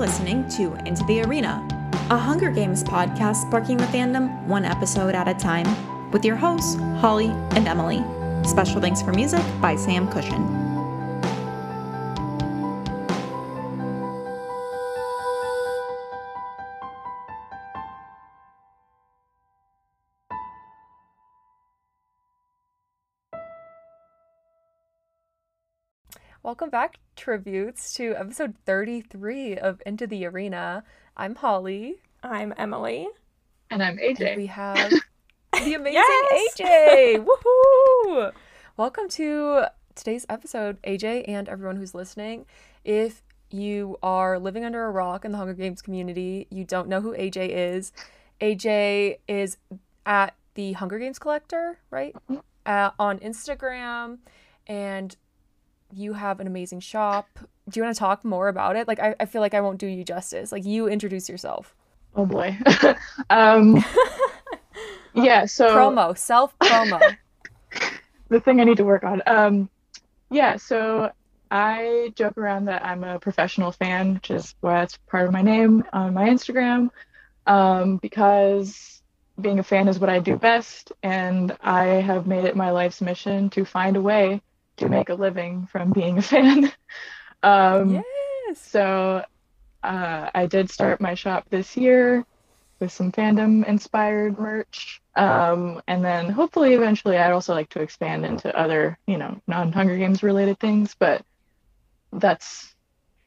listening to Into the Arena, a Hunger Games podcast sparking the fandom one episode at a time, with your hosts, Holly and Emily. Special thanks for music by Sam Cushion. Welcome back, tributes, to episode 33 of Into the Arena. I'm Holly. I'm Emily. And I'm AJ. And we have the amazing yes! AJ. Woohoo! Welcome to today's episode, AJ, and everyone who's listening. If you are living under a rock in the Hunger Games community, you don't know who AJ is. AJ is at the Hunger Games Collector, right? Mm-hmm. Uh, on Instagram and you have an amazing shop. Do you want to talk more about it? Like, I, I feel like I won't do you justice. Like, you introduce yourself. Oh boy. um, yeah, so. Promo, self promo. the thing I need to work on. Um, yeah, so I joke around that I'm a professional fan, which is why it's part of my name on my Instagram, um, because being a fan is what I do best, and I have made it my life's mission to find a way to make a living from being a fan. um, yes. So uh, I did start my shop this year with some fandom inspired merch. Um, and then hopefully eventually I'd also like to expand into other, you know, non Hunger Games related things, but that's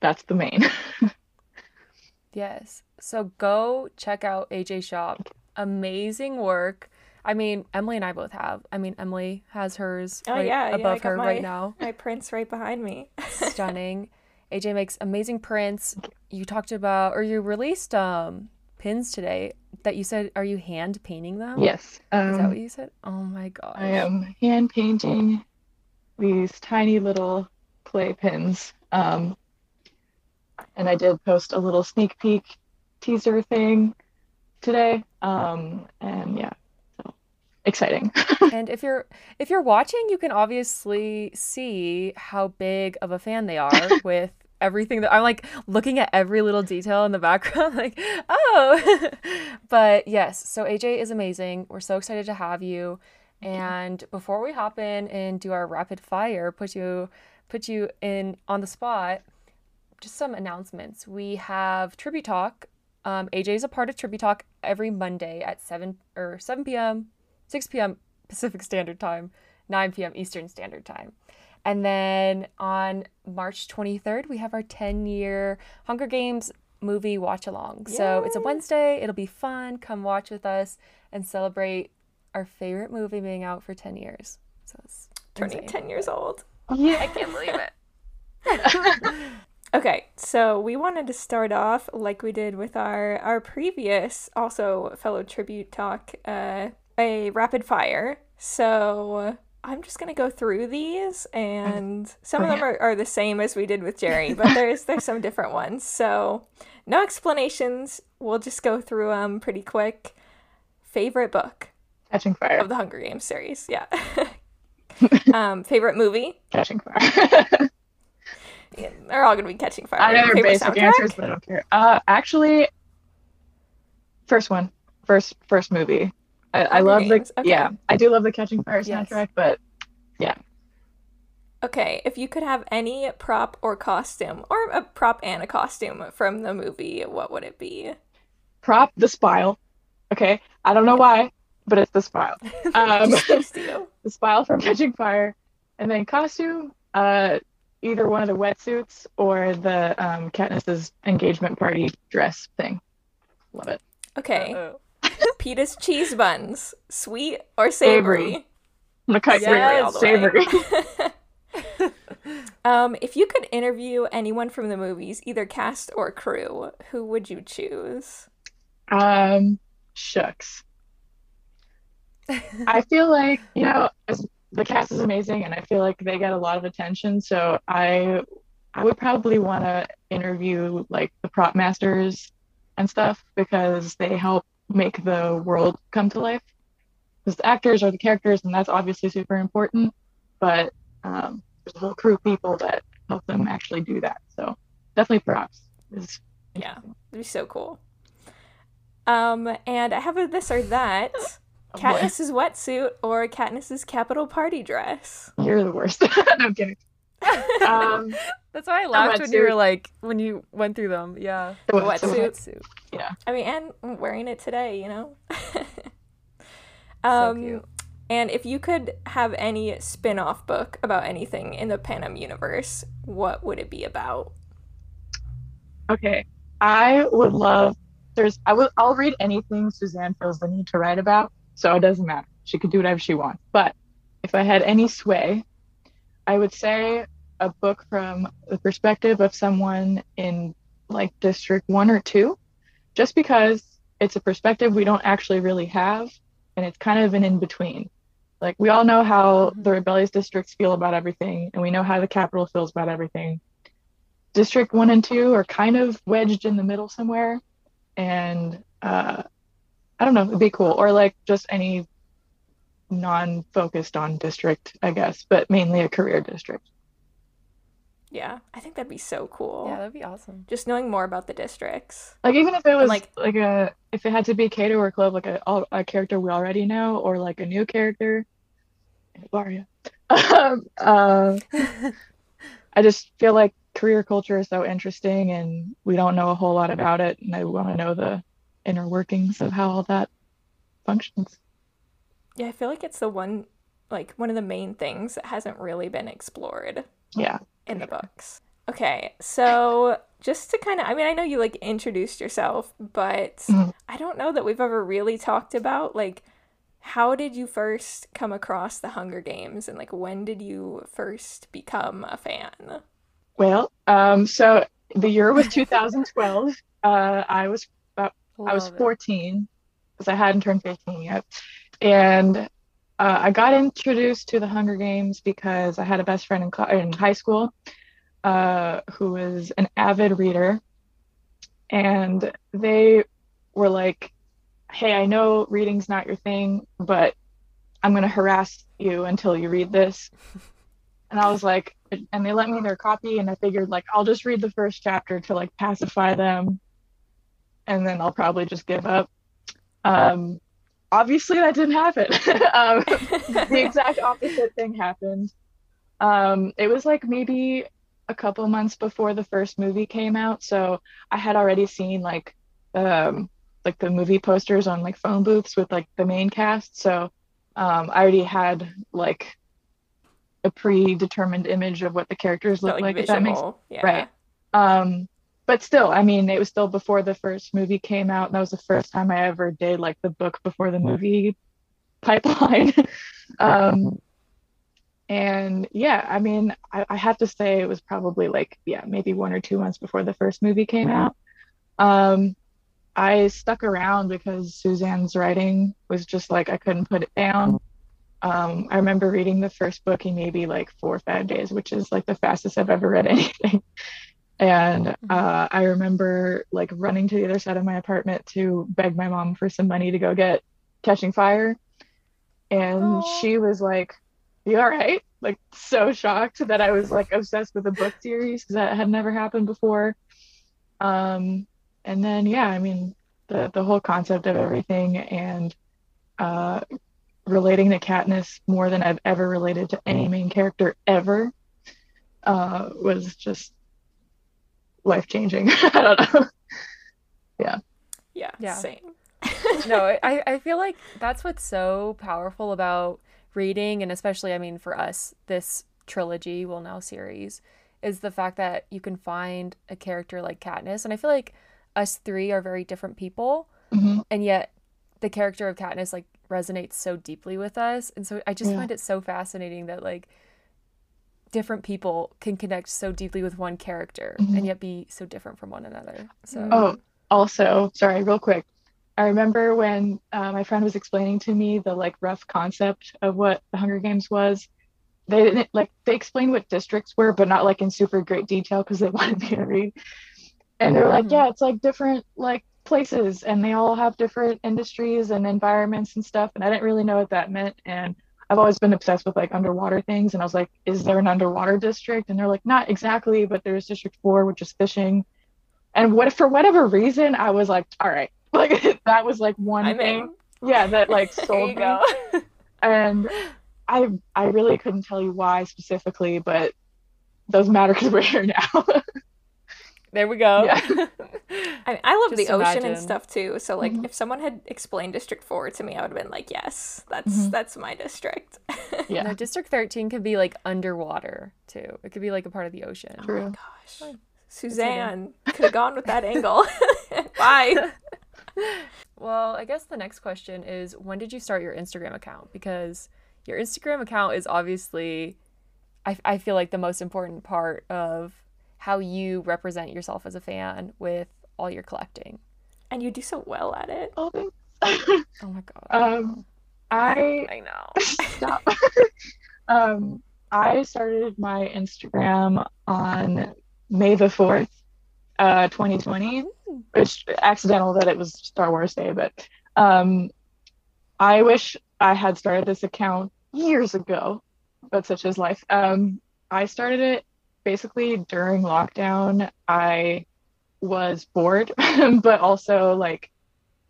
that's the main. yes. So go check out AJ Shop. Amazing work. I mean, Emily and I both have. I mean, Emily has hers oh, right yeah, above yeah, her my, right now. My prints right behind me. Stunning. AJ makes amazing prints. You talked about, or you released um pins today that you said, are you hand painting them? Yes. Um, Is that um, what you said? Oh my god. I am hand painting these tiny little clay pins. Um, and I did post a little sneak peek teaser thing today. Um, and yeah, exciting. and if you're if you're watching, you can obviously see how big of a fan they are with everything that I'm like looking at every little detail in the background like, "Oh." but yes, so AJ is amazing. We're so excited to have you. And before we hop in and do our rapid fire, put you put you in on the spot, just some announcements. We have Tribute Talk. Um, AJ is a part of Tribute Talk every Monday at 7 or 7 p.m. 6 p.m. Pacific Standard Time, 9 p.m. Eastern Standard Time. And then on March 23rd, we have our 10 year Hunger Games movie watch along. So it's a Wednesday. It'll be fun. Come watch with us and celebrate our favorite movie being out for 10 years. So it's turning insane. 10 years old. Yeah. I can't believe it. okay, so we wanted to start off like we did with our our previous also fellow tribute talk uh a rapid fire. So I'm just gonna go through these, and some of them are, are the same as we did with Jerry, but there's there's some different ones. So no explanations. We'll just go through them pretty quick. Favorite book? Catching Fire of the Hunger Games series. Yeah. um, favorite movie? Catching Fire. yeah, they're all gonna be Catching Fire. I know they're basic soundtrack? answers, but I don't care. Uh, actually, first one, first first movie. I, I love the okay. yeah. I do love the Catching Fire yes. soundtrack, but yeah. Okay, if you could have any prop or costume, or a prop and a costume from the movie, what would it be? Prop the spile. Okay, I don't know why, but it's the spile. Um, the spile from Catching Fire, and then costume. Uh, either one of the wetsuits or the um, Katniss's engagement party dress thing. Love it. Okay. Uh-oh. Peeta's cheese buns, sweet or savory? I'm gonna yes, savory. um, if you could interview anyone from the movies, either cast or crew, who would you choose? Um, shucks. I feel like you know the cast is amazing, and I feel like they get a lot of attention. So I, I would probably want to interview like the prop masters and stuff because they help make the world come to life. Because the actors are the characters, and that's obviously super important. But um, there's a whole crew of people that help them actually do that. So definitely props is Yeah, it'd be so cool. Um, and I have a this or that. Oh, boy. Katniss's wetsuit or Katniss's Capitol party dress. You're the worst. no, I'm kidding. Um, That's why I laughed when you were like when you went through them. Yeah. the Wetsuit. Wetsuit. Wetsuit. I mean, and wearing it today, you know. So um, cute. and if you could have any spin-off book about anything in the Panem universe, what would it be about? Okay. I would love there's I will I'll read anything Suzanne feels the need to write about, so it doesn't matter. She could do whatever she wants. But if I had any sway, I would say a book from the perspective of someone in like district one or two, just because it's a perspective we don't actually really have, and it's kind of an in between. Like we all know how Mhm. the rebellious districts feel about everything, and we know how the Capitol feels about everything. District one and two are kind of wedged in the middle somewhere, and uh, I don't know, it'd be cool, or like just any non-focused on district, I guess, but mainly a career district. Yeah, I think that'd be so cool. Yeah, that'd be awesome. Just knowing more about the districts. Like even if it was like- like, a if it had to be Cato or Clove, like a a character we already know, or like a new character, Varia. um, uh, I just feel like career culture is so interesting, and we don't know a whole lot about it, and I want to know the inner workings of how all that functions. Yeah, I feel like it's the one, like one of the main things that hasn't really been explored Yeah. in the books. Okay, so just to kind of, I mean, I know you like introduced yourself, but Mhm. I don't know that we've ever really talked about like how did you first come across the Hunger Games and like when did you first become a fan? Well, um, so the year was 2012. Uh, I was about I was 14 because I hadn't turned 15 yet. And uh, I got introduced to the Hunger Games because I had a best friend in, cl- in high school uh, who was an avid reader. And they were like, hey, I know reading's not your thing, but I'm going to harass you until you read this. And I was like, and they let me their copy, and I figured, like, I'll just read the first chapter to like pacify them and then I'll probably just give up. Um, obviously, that didn't happen. um, the exact opposite thing happened. Um, it was like maybe a couple months before the first movie came out, so I had already seen like um, like the movie posters on like phone booths with like the main cast. So um, I already had like a predetermined image of what the characters look like. if that makes yeah. Right. But still i mean it was still before the first movie came out and that was the first time i ever did like the book before the movie pipeline. Um and yeah i mean I, I have to say it was probably like yeah maybe one or two months before the first movie came out. Um i stuck around because suzanne's writing was just like i couldn't put it down. Um, I remember reading the first book in maybe like four or five days, which is like the fastest I've ever read anything. And uh, I remember like running to the other side of my apartment to beg my mom for some money to go get Catching Fire. And Aw. she was like, You all right? Like, so shocked that I was like obsessed with a book series because that had never happened before. Um, and then, yeah, I mean, the, the whole concept of everything and uh, relating to Katniss more than I've ever related to any main character ever uh, was just life changing. I don't know. Yeah. Yeah. Same. no, I, I feel like that's what's so powerful about reading, and especially, I mean, for us, this trilogy, well, now series, is the fact that you can find a character like Katniss. And I feel like us three are very different people, Mhm. and yet the character of Katniss, like, resonates so deeply with us. And so I just Yeah. find it so fascinating that, like, different people can connect so deeply with one character Mhm. and yet be so different from one another. So, Oh, also, sorry, real quick. I remember when uh, my friend was explaining to me the like rough concept of what the Hunger Games was. They didn't like they explained what districts were, but not like in super great detail because they wanted me to read. And they're like, Mhm. yeah, it's like different like places, and they all have different industries and environments and stuff. And I didn't really know what that meant. And I've always been obsessed with like underwater things. And I was like, is there an underwater district? And they're like, not exactly, but there's District Four, which is fishing and what for whatever reason I was like, all right, like that was like one I'm thing, in. yeah, that like sold me. And I I really couldn't tell you why specifically, but doesn't matter because we're here now. There we go. Yeah. I, I love Just the ocean and stuff too. So like, Mhm. if someone had explained District Four to me, I would have been like, "Yes, that's Mhm. that's my district." yeah, No, District 13 could be like underwater too. It could be like a part of the ocean. Oh my True. gosh, Fine. Suzanne could have gone with that angle. Bye. Well, I guess the next question is when did you start your Instagram account? Because your Instagram account is obviously, I, I feel like, the most important part of how you represent yourself as a fan with all your collecting. And you do so well at it. oh, thanks. Oh my God. um, I I know. stop. um, I started my Instagram on May the fourth, uh, 2020. Which accidental that it was Star Wars Day, but um, I wish I had started this account years ago, but such is life. Um, I started it basically during lockdown. I was bored, but also like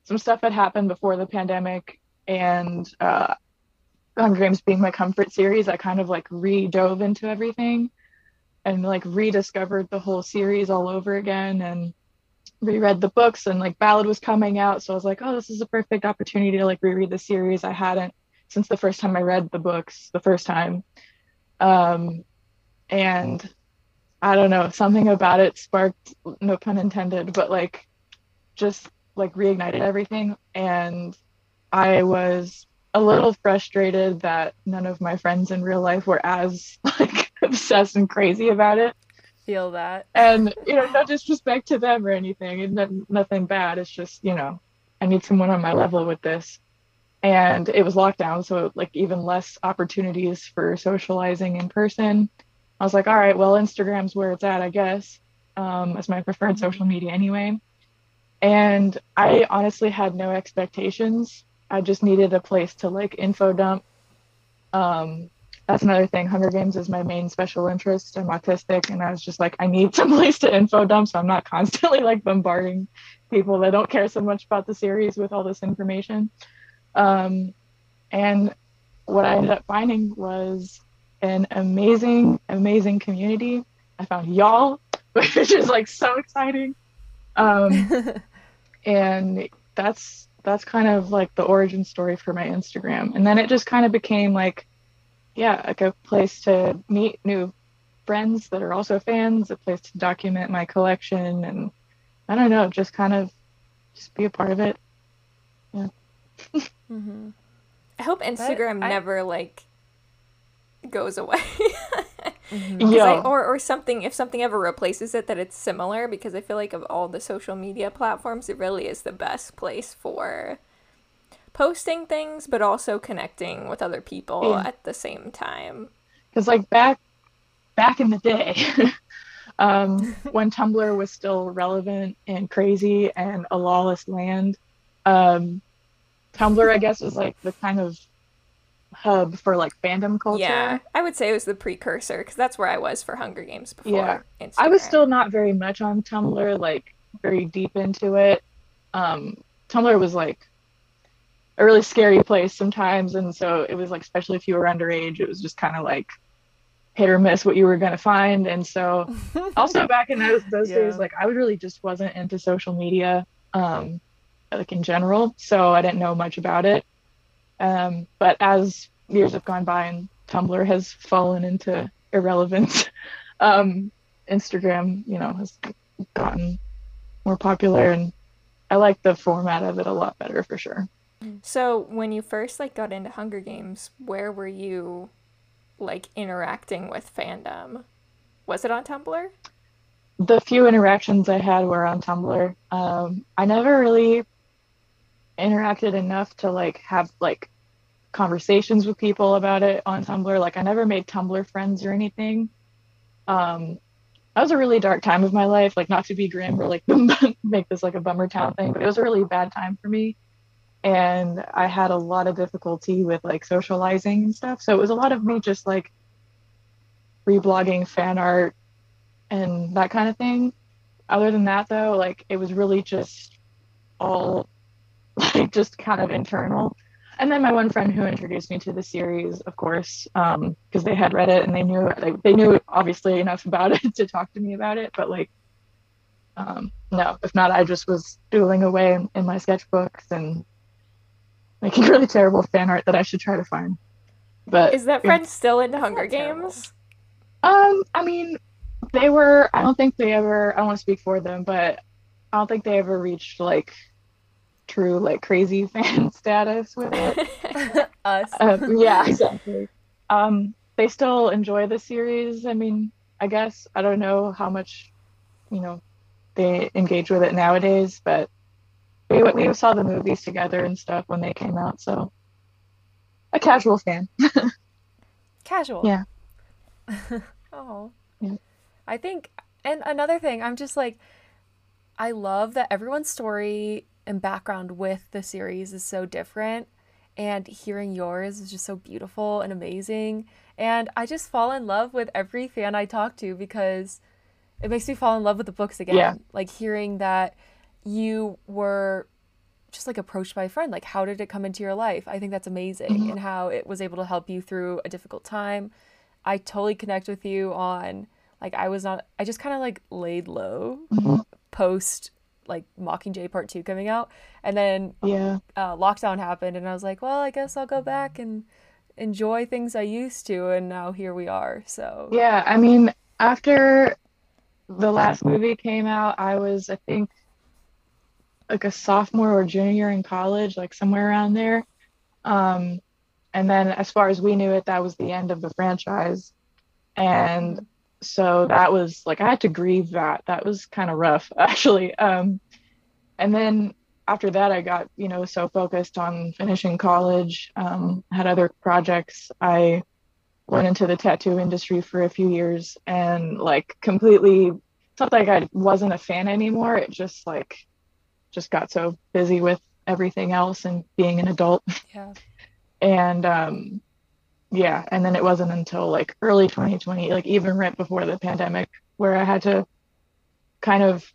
some stuff had happened before the pandemic, and uh, Hunger Games being my comfort series, I kind of like re-dove into everything and like rediscovered the whole series all over again and reread the books and like Ballad was coming out. So I was like, oh, this is a perfect opportunity to like reread the series. I hadn't since the first time I read the books the first time. Um, and I don't know, something about it sparked, no pun intended, but like just like reignited everything. And I was a little frustrated that none of my friends in real life were as like obsessed and crazy about it Feel that. and you know no disrespect to them or anything and no- nothing bad it's just you know i need someone on my level with this and it was lockdown so like even less opportunities for socializing in person i was like all right well instagram's where it's at i guess um, as my preferred social media anyway and i honestly had no expectations i just needed a place to like info dump um, that's another thing. Hunger Games is my main special interest. I'm autistic, and I was just like, I need some place to info dump, so I'm not constantly like bombarding people that don't care so much about the series with all this information. Um, and what I ended up finding was an amazing, amazing community. I found y'all, which is like so exciting. Um, and that's that's kind of like the origin story for my Instagram. And then it just kind of became like yeah, like a place to meet new friends that are also fans, a place to document my collection, and I don't know, just kind of just be a part of it. hmm I hope Instagram I- never like goes away. hmm 'Cause Yeah. I- or or something if something ever replaces it that it's similar because I feel like of all the social media platforms it really is the best place for posting things but also connecting with other people Yeah. at the same time. Because like back back in the day, um, when Tumblr was still relevant and crazy and a lawless land, um, Tumblr I guess was like the kind of hub for like fandom culture. Yeah, I would say it was the precursor because that's where I was for Hunger Games before. Yeah. Instagram. I was still not very much on Tumblr, like very deep into it. Um, Tumblr was like a really scary place sometimes, and so it was like, especially if you were underage, it was just kind of like hit or miss what you were gonna find. And so, also back in those those Yeah. days, like I really just wasn't into social media, um, like in general, so I didn't know much about it. Um, but as years have gone by and Tumblr has fallen into irrelevance, um, Instagram, you know, has gotten more popular, and I like the format of it a lot better for sure. So when you first like got into Hunger Games, where were you like interacting with fandom? Was it on Tumblr? The few interactions I had were on Tumblr. Um, I never really interacted enough to like have like conversations with people about it on Tumblr. Like I never made Tumblr friends or anything. Um, that was a really dark time of my life. Like not to be grim or like make this like a bummer town thing, but it was a really bad time for me. And I had a lot of difficulty with like socializing and stuff. So it was a lot of me just like reblogging fan art and that kind of thing. other than that though, like it was really just all like just kind of internal. And then my one friend who introduced me to the series, of course, because um, they had read it and they knew like they knew obviously enough about it to talk to me about it. But like, um, no, if not, I just was doodling away in, in my sketchbooks and making really terrible fan art that I should try to find. But is that friend still into Hunger Games? Um, I mean, they were. I don't think they ever. I don't want to speak for them, but I don't think they ever reached like true like crazy fan status with it. Us. Um, yeah, exactly. Um, they still enjoy the series. I mean, I guess I don't know how much, you know, they engage with it nowadays, but we we saw the movies together and stuff when they came out, so a casual fan. casual. Yeah. oh. Yeah. I think, and another thing, I'm just like, I love that everyone's story and background with the series is so different. And hearing yours is just so beautiful and amazing. And I just fall in love with every fan I talk to because it makes me fall in love with the books again. Yeah. Like hearing that you were just like approached by a friend. Like, how did it come into your life? I think that's amazing mm-hmm. and how it was able to help you through a difficult time. I totally connect with you on like I was not I just kind of like laid low mm-hmm. post like Mockingjay Part Two coming out, and then yeah, uh, lockdown happened, and I was like, well, I guess I'll go back and enjoy things I used to, and now here we are. So yeah, I mean, after the last movie came out, I was I think like a sophomore or junior in college, like somewhere around there. Um, and then as far as we knew it, that was the end of the franchise. And so that was like I had to grieve that. That was kind of rough actually. Um, and then after that, I got you know so focused on finishing college. Um, had other projects. I went into the tattoo industry for a few years and like completely. It's not like I wasn't a fan anymore. It just like just got so busy with everything else and being an adult. Yeah. and um, yeah and then it wasn't until like early 2020 like even right before the pandemic where i had to kind of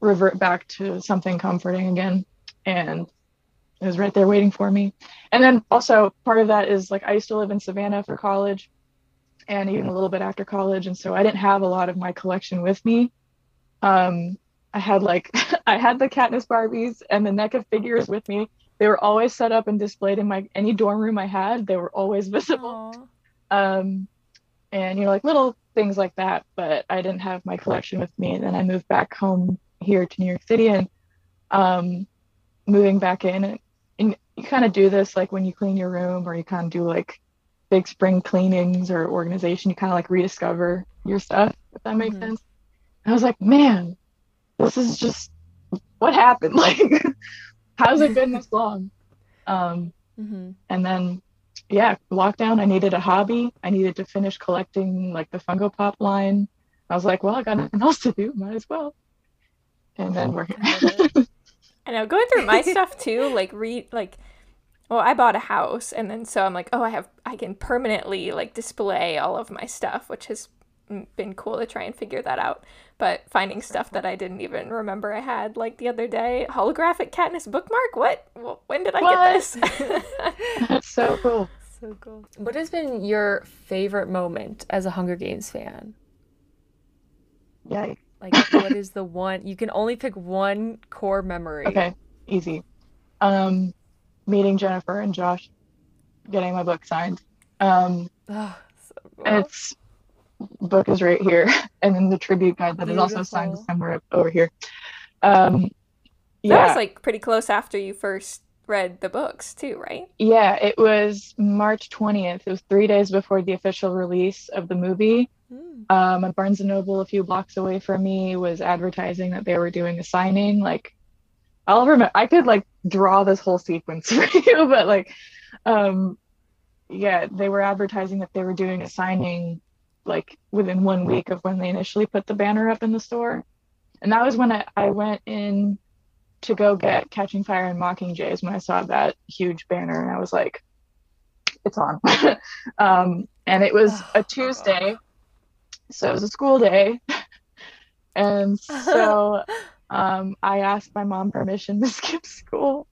revert back to something comforting again and it was right there waiting for me. And then also part of that is like i used to live in savannah for college and even a little bit after college and so i didn't have a lot of my collection with me. Um i had like i had the katniss barbies and the NECA figures with me they were always set up and displayed in my any dorm room I had. They were always visible. Um, and you know, like little things like that. But I didn't have my collection with me. And then I moved back home here to New York City, and um, moving back in, and, and you kind of do this like when you clean your room, or you kind of do like big spring cleanings or organization. You kind of like rediscover your stuff, if that makes mm-hmm. sense. And I was like, man, this is just what happened. Like how's it been this long? Um, mm-hmm. And then, yeah, lockdown. I needed a hobby. I needed to finish collecting like the Funko Pop line. I was like, well, I got nothing else to do. Might as well. And then we're here. I know going through my stuff too, like read like well, I bought a house and then so I'm like, oh, I have I can permanently like display all of my stuff, which has been cool to try and figure that out. But finding stuff that I didn't even remember I had, like the other day, holographic Katniss bookmark. What? when did I what? get this? That's so cool. So cool. What has been your favorite moment as a Hunger Games fan? Yeah. Like, what is the one? You can only pick one core memory. Okay, easy. Um, meeting Jennifer and Josh, getting my book signed. Um, oh, so cool. it's book is right here, and then the tribute guide that Beautiful. is also signed somewhere over here. Um, yeah. That was like pretty close after you first read the books too, right? Yeah, it was March 20th. It was three days before the official release of the movie. Mm. Um, at Barnes and Noble, a few blocks away from me, was advertising that they were doing a signing. Like, I'll remember. I could like draw this whole sequence for you, but like, um, yeah, they were advertising that they were doing a signing like within one week of when they initially put the banner up in the store. And that was when I, I went in to go get Catching Fire and Mockingjays when I saw that huge banner and I was like, it's on. um, and it was a Tuesday. So it was a school day. And so um, I asked my mom permission to skip school.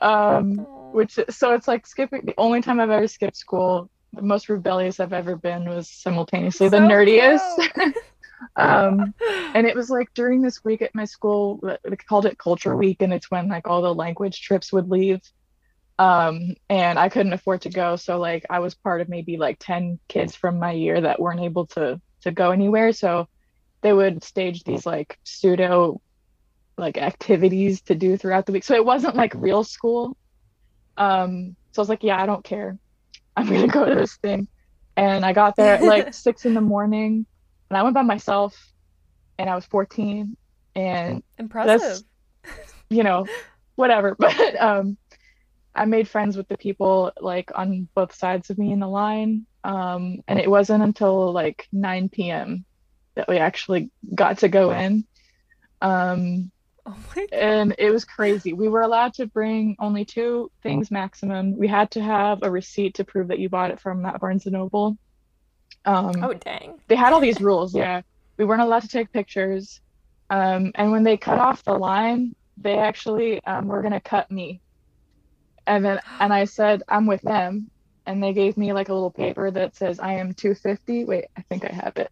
Um, which so it's like skipping the only time I've ever skipped school, the most rebellious I've ever been was simultaneously the nerdiest. um, and it was like during this week at my school, they called it Culture Week, and it's when like all the language trips would leave. Um, and I couldn't afford to go, so like I was part of maybe like 10 kids from my year that weren't able to to go anywhere. So they would stage these like pseudo like activities to do throughout the week. So it wasn't like real school. Um, so I was like, yeah, I don't care. I'm gonna go to this thing. And I got there at like six in the morning and I went by myself and I was 14 and Impressive. you know, whatever. But um I made friends with the people like on both sides of me in the line. Um and it wasn't until like 9 p.m. that we actually got to go in. Um Oh my god. and it was crazy. We were allowed to bring only two things maximum. We had to have a receipt to prove that you bought it from that Barnes and Noble. Um, Oh dang. they had all these rules. Yeah, we weren't allowed to take pictures. Um, and when they cut off the line, they actually um, were gonna cut me. And then and I said I'm with them, and they gave me like a little paper that says I am 250. Wait, I think I have it.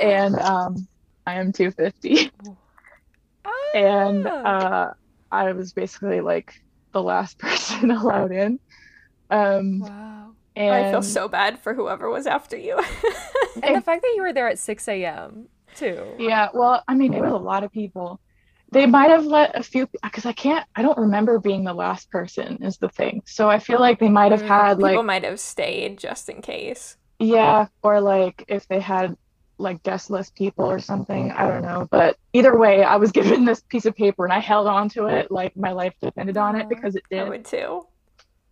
And um, I am 250 and Ah. uh, I was basically like the last person allowed in. Um, wow. and I feel so bad for whoever was after you. And the fact that you were there at 6 a.m. too. yeah. Well, I mean, it was a lot of people. They might have let a few because I can't. I don't remember being the last person. Is the thing. So I feel like they might have Mm, had People like People might have stayed just in case. yeah, or like if they had like guest list people or something. I don't know. But either way, I was given this piece of paper and I held on to it like my life depended on it because it did. I would too.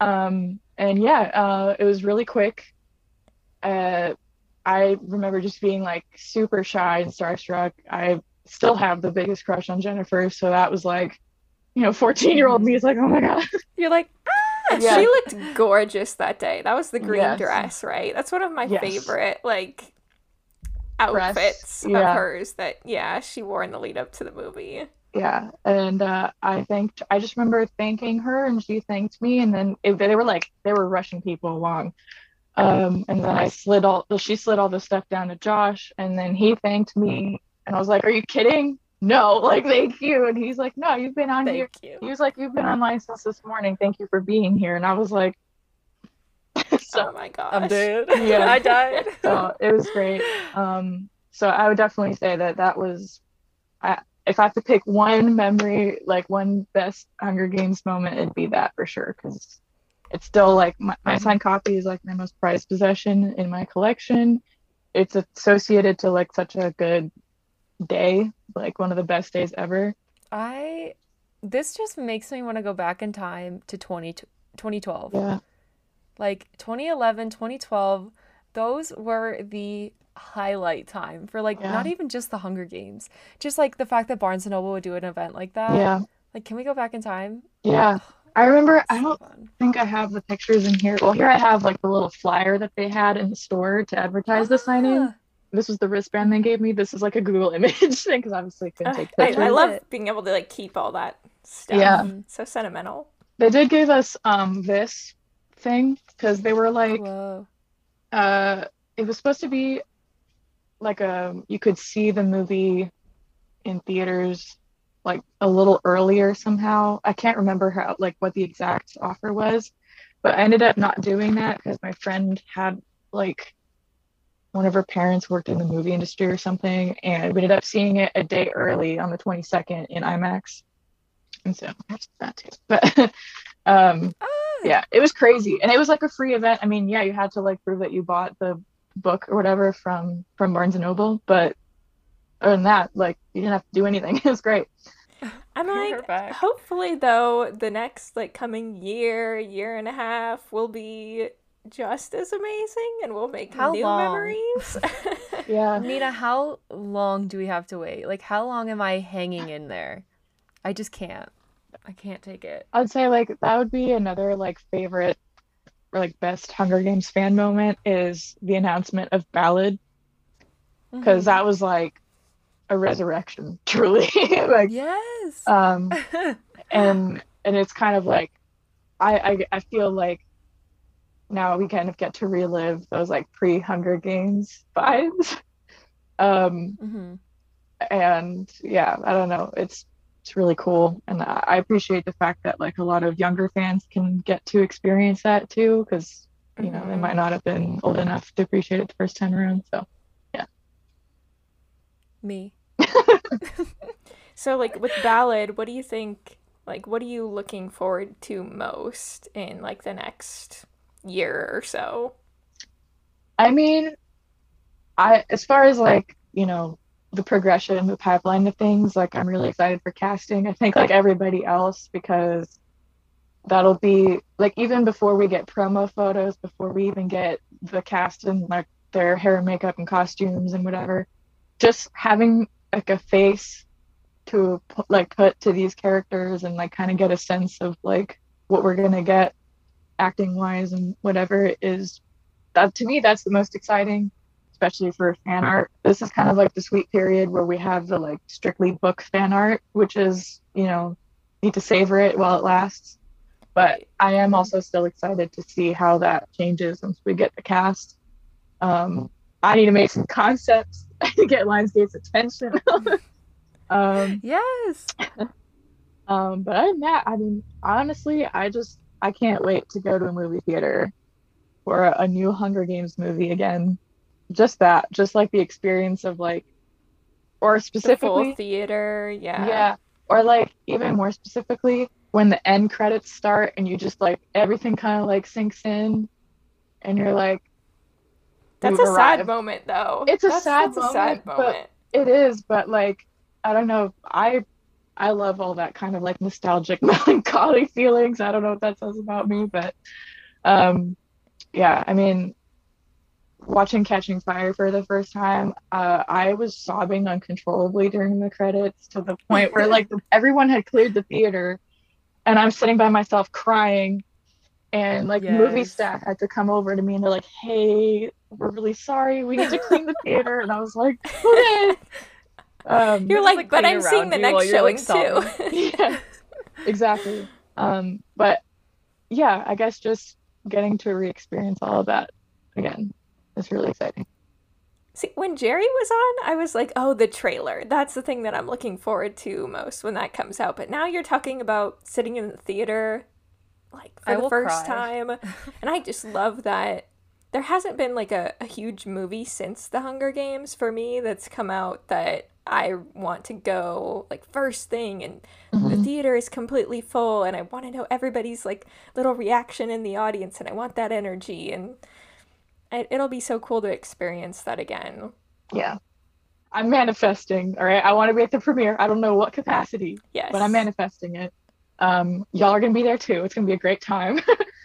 um and yeah uh it was really quick uh i remember just being like super shy and starstruck i still have the biggest crush on jennifer so that was like you know 14 year old me is like oh my god You're like, ah! Yeah. She looked gorgeous that day. That was the green Yes. dress, right? That's one of my Yes. favorite like Dress, outfits yeah. of hers that yeah, she wore in the lead up to the movie. yeah and uh i thanked i just remember thanking her and she thanked me and then it, they were like they were rushing people along um and then i slid all she slid all the stuff down to josh and then he thanked me and i was like are you kidding no like thank you and he's like no you've been on here Thank you. he was like you've been online since this morning thank you for being here and i was like so oh my gosh. I'm dead. Yeah. I died. so it was great. Um, so I would definitely say that that was, I, if I have to pick one memory, like one best Hunger Games moment, it'd be that for sure. Because it's still like my, my signed copy is like my most prized possession in my collection. It's associated to like such a good day, like one of the best days ever. I this just makes me want to go back in time to 20, 2012. Yeah. Like 2011, 2012, those were the highlight time for like Yeah. not even just the Hunger Games. Just like the fact that Barnes and Noble would do an event like that. Yeah. Like can we go back in time? Yeah. I remember, I don't fun. think I have the pictures in here. Well, here I have like the little flyer that they had in the store to advertise the signing. Ah, this was the wristband they gave me. This is like a Google image thing because obviously I couldn't take I, pictures. I love being able to like keep all that stuff. Yeah. Mhm. So sentimental. They did give us um this thing because they were like Whoa. uh it was supposed to be like a you could see the movie in theaters like a little earlier somehow. I can't remember how like what the exact offer was, but I ended up not doing that because my friend had like one of her parents worked in the movie industry or something, and we ended up seeing it a day early on the 22nd in IMAX. And so that's that too. But um Ah, yeah, it was crazy. And it was like a free event. I mean, yeah, you had to like prove that you bought the book or whatever from from Barnes and Noble, but other than that, like you didn't have to do anything. It was great. I'm We're like, hopefully though, the next like coming year, year and a half will be just as amazing, and we'll make How new long? memories. Yeah. Nina, how long do we have to wait? Like how long am I hanging in there? I just can't. I can't take it. I'd say like that would be another like favorite or like best Hunger Games fan moment is the announcement of Ballad because Mhm. that was like a resurrection, truly. like Yes. um and and it's kind of like I, I I feel like now we kind of get to relive those like pre Hunger Games vibes. Um hmm and yeah, I don't know. It's it's really cool, and I appreciate the fact that like a lot of younger fans can get to experience that too, because you know they Mhm. might not have been old enough to appreciate it the first time around. So yeah Me. So like with ballad, what do you think like what are you looking forward to most in like the next year or so? I mean, I as far as like you know the progression, the pipeline of things, like I'm really excited for casting. I think like everybody else because that'll be like even before we get promo photos, before we even get the cast and like their hair and makeup and costumes and whatever, just having like a face to like put to these characters and like kind of get a sense of like what we're gonna get acting wise and whatever is that to me that's the most exciting especially for fan art. This is kind of like the sweet period where we have the like strictly book fan art which is you know need to savor it while it lasts. But i am also still excited to see how that changes once we get the cast. Um i need to make some concepts to get lionsgate's attention. Um Yes. um, but other than that, I mean, honestly, I just I can't wait to go to a movie theater for a, a new Hunger Games movie again. Just that, just like the experience of like, or The specifically, theater, yeah. yeah, or like even more specifically, when the end credits start and you just like everything kind of like sinks in, and you're like, That's "We've a sad moment though. It's a That's- sad that's a sad moment, but- moment. It is, but like I don't know. I I love all that kind of like nostalgic melancholy feelings. I don't know what that says about me, but um yeah, I mean watching Catching Fire for the first time, uh I was sobbing uncontrollably during the credits to the point where like everyone had cleared the theater and I'm sitting by myself crying and like movie staff had to come over to me and they're like, "Hey, we're really sorry. We need to clean the theater." And I was like, "Okay." Um, You're like, like, but I'm seeing the next showing like, too. yeah, exactly. Um, but yeah, I guess just getting to re-experience all of that again is really exciting. See, when Jerry was on, I was like, oh, the trailer. That's the thing that I'm looking forward to most when that comes out. But now you're talking about sitting in the theater, like, for I the first cry. time. And I just love that there hasn't been like a, a huge movie since The Hunger Games for me that's come out that I want to go like first thing and the mm-hmm. theater is completely full and I want to know everybody's like little reaction in the audience and I want that energy and it, it'll be so cool to experience that again. Yeah. I'm manifesting, all right? I want to be at the premiere. I don't know what capacity, Yes. but I'm manifesting it. Um, y'all are gonna be there too. It's gonna be a great time.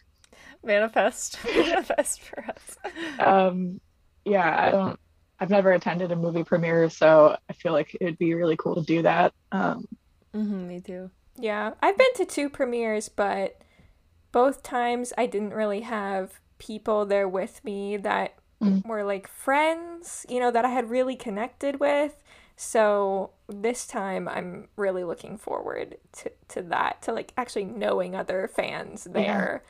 Manifest. Manifest for us. um, yeah, I don't. I've never attended a movie premiere, so I feel like it'd be really cool to do that. Um, hmm me too. Yeah, I've been to two premieres, but both times I didn't really have people there with me that Mm. were like friends, you know, that I had really connected with. So this time I'm really looking forward to, to that, to like actually knowing other fans there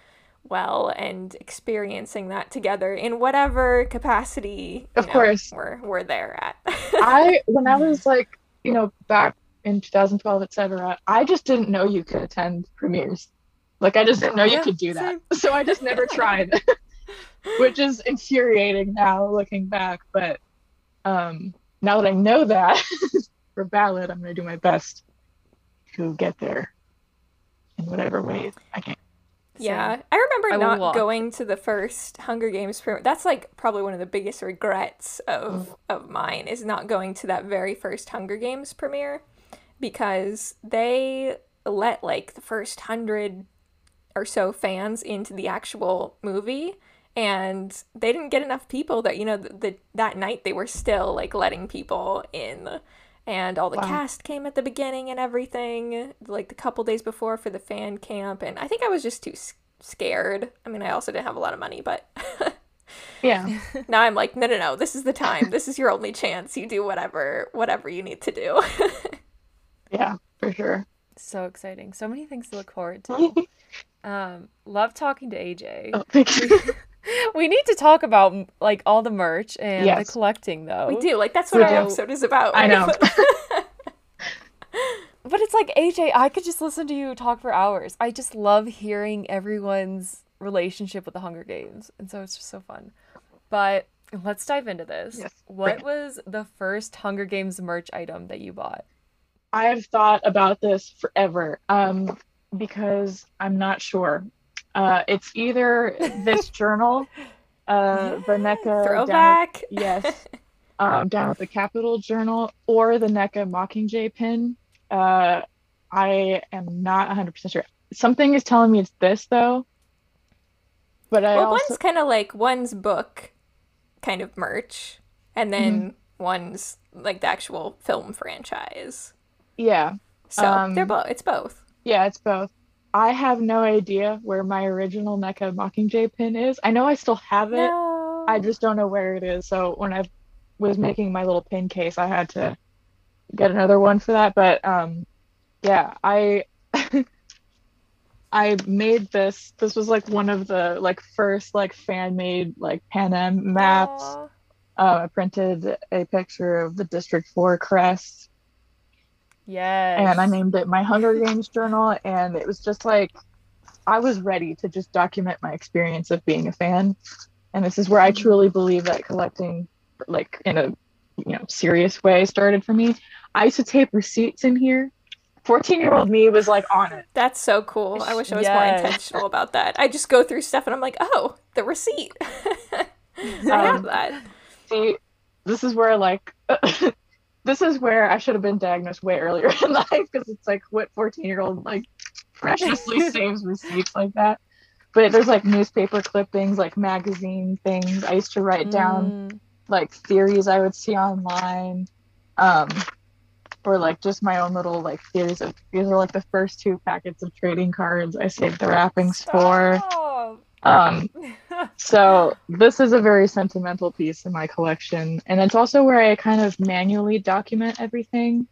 well and experiencing that together in whatever capacity Of know, course. we're, we're there at. I when I was like, you know, back in 2012, etc. I just didn't know you could attend premieres. Like I just didn't know you Yeah, could do that, so I just never tried, which is infuriating now looking back. But um, now that I know that for ballad, I'm gonna do my best to get there in whatever ways I can. Yeah, Same. I remember I not walk. going to the first Hunger Games premiere. That's like probably one of the biggest regrets Mm. of of mine is not going to that very first Hunger Games premiere because they let like the first hundred or so fans into the actual movie and they didn't get enough people that you know the, the that night they were still like letting people in and all the Wow. cast came at the beginning and everything like the couple days before for the fan camp and i think i was just too s- scared i mean i also didn't have a lot of money but Yeah. now I'm like, no, no, no. This is the time. This is your only chance. You do whatever, whatever you need to do. Yeah, for sure. So exciting. So many things to look forward to. Um, love talking to AJ. Oh, thank you. We need to talk about like all the merch and Yes. the collecting though. we do. Like that's what We our do. episode is about. I know. But it's like AJ, I could just listen to you talk for hours. I just love hearing everyone's relationship with the Hunger Games. And so it's just so fun. But let's dive into this. Yes, What bring was the first Hunger Games merch item that you bought? I've thought about this forever um, because I'm not sure. Uh, it's either this journal, uh, the NECA Throwback. yes, um, down at the Capitol Journal, or the NECA Mockingjay pin. Uh, I am not 100% sure. Something is telling me it's this though. But I Well, also one's kind of like one's book kind of merch, and then Mm-hmm. one's like the actual film franchise. yeah, So Um, they're both. It's both. Yeah, it's both. I have no idea where my original NECA Mockingjay pin is. I know I still have it. No. I just don't know where it is. So when I was making my little pin case, I had to get another one for that. But um, yeah, I I made this. This was like one of the like first like fan made like Panem maps. Uh, I printed a picture of the District Four crest, Yes. and I named it my Hunger Games journal. And it was just like I was ready to just document my experience of being a fan. And this is where I truly believe that collecting, like in a you know serious way, started for me. I used to tape receipts in here. Fourteen-year-old me was like on it. That's so cool. I wish I was more intentional about that. I just go through stuff and I'm like, oh, the receipt. I have Um, that. See, this is where like. this is where I should have been diagnosed way earlier in life because it's like what 14 year old like preciously saves receipts like that. But there's like newspaper clippings, like magazine things. I used to write down Mm. like theories I would see online, um, or like just my own little like theories of these are like the first two packets of trading cards I saved the wrappings for. Um, so this is a very sentimental piece in my collection, and it's also where I kind of manually document everything,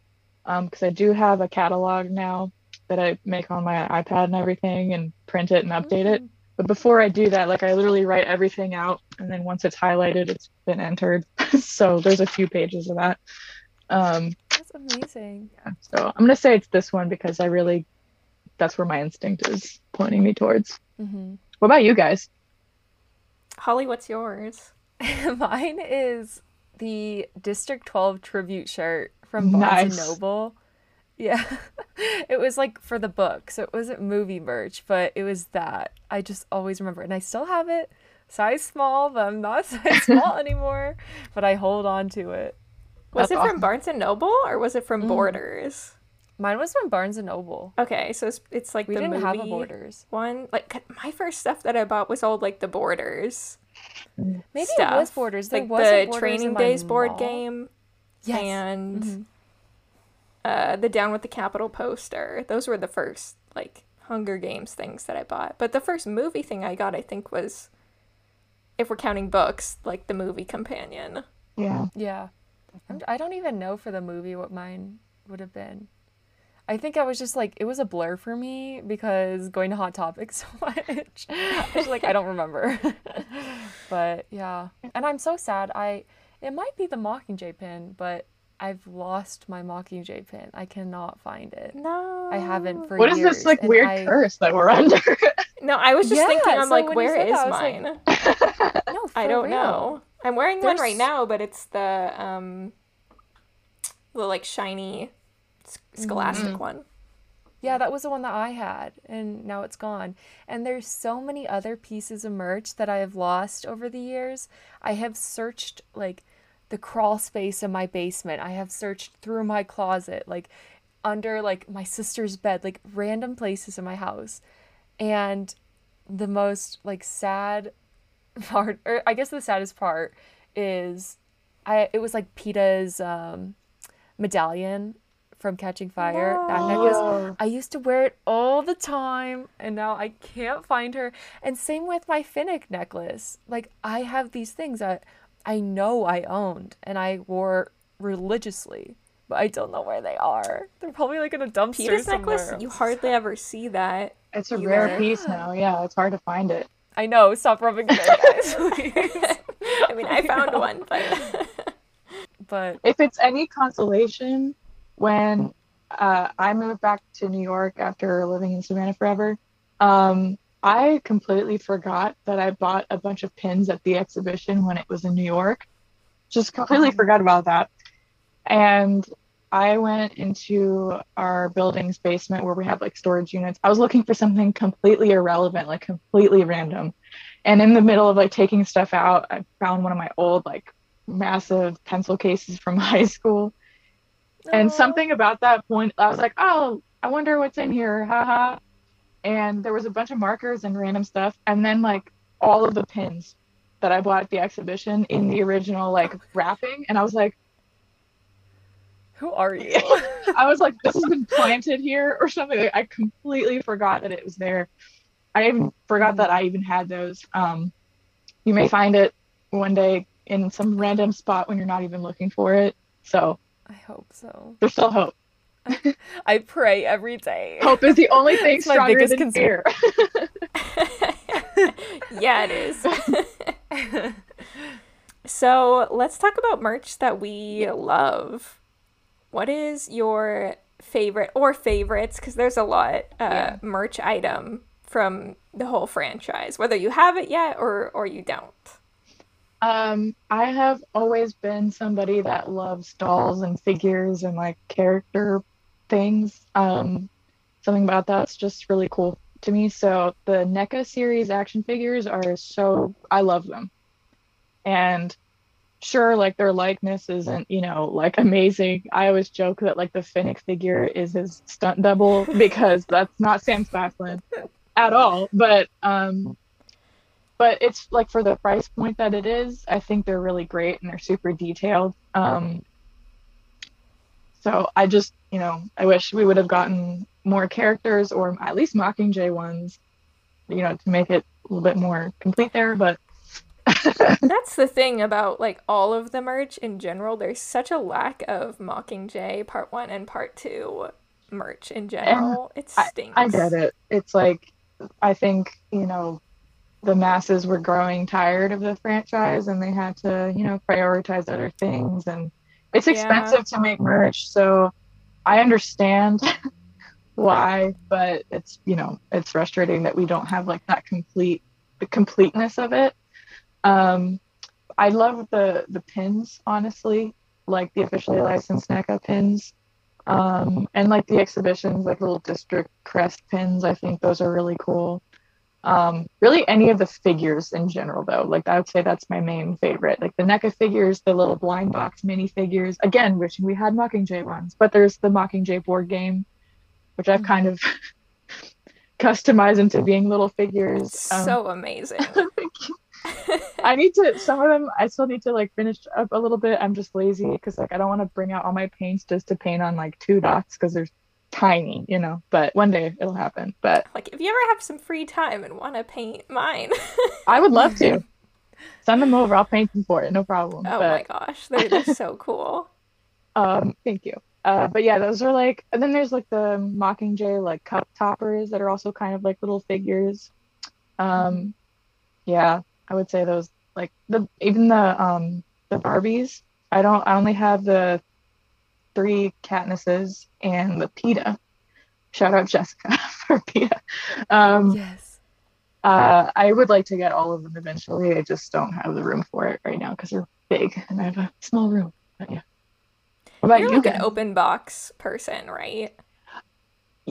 because I do have a catalog now that I make on my iPad and everything, and print it and update it. But before I do that, like I literally write everything out, and then once it's highlighted, it's been entered. so there's a few pages of that. Um, That's amazing. yeah, so I'm gonna say it's this one because I really, that's where my instinct is pointing me towards. hmm What about you guys? Holly, what's yours? Mine is the District 12 tribute shirt from Barnes and Noble. Yeah. it was like for the book, so it wasn't movie merch, but it was that. I just always remember. And I still have it. Size small, but I'm not size small anymore. But I hold on to it. Was That's it awesome. from Barnes and Noble or was it from Mm. Borders? Mine was from Barnes and Noble. Okay, so it's, it's like We the didn't movie have a Borders. one. Like my first stuff that I bought was all like the Borders Maybe stuff. it was Borders. There like was the Borders Training Days board mall. game Yes. and Mhm. uh, the Down with the Capitol poster. Those were the first like Hunger Games things that I bought. But the first movie thing I got, I think, was if we're counting books, like the movie companion. Yeah. Yeah. I'm, I don't even know for the movie what mine would have been. I think I was just like, it was a blur for me because going to Hot Topic so much. I was like, I don't remember. but yeah. And I'm so sad. I, it might be the Mockingjay pin, but I've lost my Mockingjay pin. I cannot find it. No, I haven't for What is years. this like weird I- curse that we're under? No, I was just Yeah, thinking. I'm so like, when you where said is that, I was like, mine? No, I don't real. know. I'm wearing one right now, but it's the um, the like shiny scholastic one. Yeah, that was the one that I had, and now it's gone. And there's so many other pieces of merch that I have lost over the years. I have searched like the crawl space in my basement. I have searched through my closet, like under like my sister's bed, like random places in my house. And the most like sad part, or I guess the saddest part is I it was like Peeta's um medallion from Catching Fire. That necklace. I used to wear it all the time and now I can't find her. And same with my Finnick necklace. Like I have these things that I know I owned and I wore religiously, but I don't know where they are. They're probably like in a dumpster Peeta's somewhere. necklace, you hardly ever see that. it's a You rare were- piece now. Yeah, it's hard to find it. I know. Stop rubbing it in, guys. please. I mean, I found one, but But If it's any consolation, when uh, I moved back to New York after living in Savannah forever, um, I completely forgot that I bought a bunch of pins at the exhibition when it was in New York. Just completely forgot about that. And I went into our building's basement where we have like storage units. I was looking for something completely irrelevant, like completely random. And in the middle of like taking stuff out, I found one of my old like massive pencil cases from high school. And something about that point, I was like, oh, I wonder what's in here. Haha. And there was a bunch of markers and random stuff. And then like all of the pins that I bought at the exhibition in the original like wrapping. And I was like, who are you? I was like, this has been planted here or something. Like, I completely forgot that it was there. I even forgot that I even had those. Um, you may find it one day in some random spot when you're not even looking for it. So I hope so. there's still hope. I pray every day. Hope is the only thing stronger biggest than concern. fear. yeah, it is. so let's talk about merch that we love. What is your favorite or favorites? Because there's a lot uh, Yeah. merch item from the whole franchise, whether you have it yet or or you don't. Um, I have always been somebody that loves dolls and figures and like character things. Um, something about that's just really cool to me. So the NECA series action figures are so I love them. And sure, like their likeness isn't, you know, like amazing. I always joke that like the Finnick figure is his stunt double because that's not Sam Claflin at all. But um but it's like for the price point that it is, I think they're really great and they're super detailed. Um, so I just, you know, I wish we would have gotten more characters or at least Mockingjay ones, you know, to make it a little bit more complete there. But That's the thing about like all of the merch in general. There's such a lack of Mockingjay Part One and Part Two merch in general. it stinks. I get it. It's like I think, you know, the masses were growing tired of the franchise and they had to, you know, prioritize other things and it's Yeah. expensive to make merch, so I understand why, but it's, you know, it's frustrating that we don't have like that complete the completeness of it. Um I love the the pins, honestly, like the officially licensed NECA pins. Um, and like the exhibitions, like little district crest pins, I think those are really cool. Um, really, any of the figures in general, though, like I would say that's my main favorite. Like the NECA figures, the little blind box mini figures. Again, wishing we had Mockingjay ones, but there's the Mockingjay board game, which I've kind of customized into being little figures. Um, so amazing. I need to some of them I still need to like finish up a little bit. I'm just lazy because like I don't want to bring out all my paints just to paint on like two dots because they're tiny, you know. But one day it'll happen. But like if you ever have some free time and want to paint mine. I would love to. Send them over. I'll paint them for it. No problem. oh my gosh, they're, they're so cool. um, thank you. Uh, but yeah, those are like, and then there's like the Mockingjay like cup toppers that are also kind of like little figures. Um, yeah, I would say those like the even the um the Barbies. I don't. I only have the three Katnisses and the Peeta. Shout out Jessica for Peeta. Um, yes. uh, I would like to get all of them eventually. I just don't have the room for it right now because they're big and I have a small room. But yeah. What about You're you like guys? an open box person, right?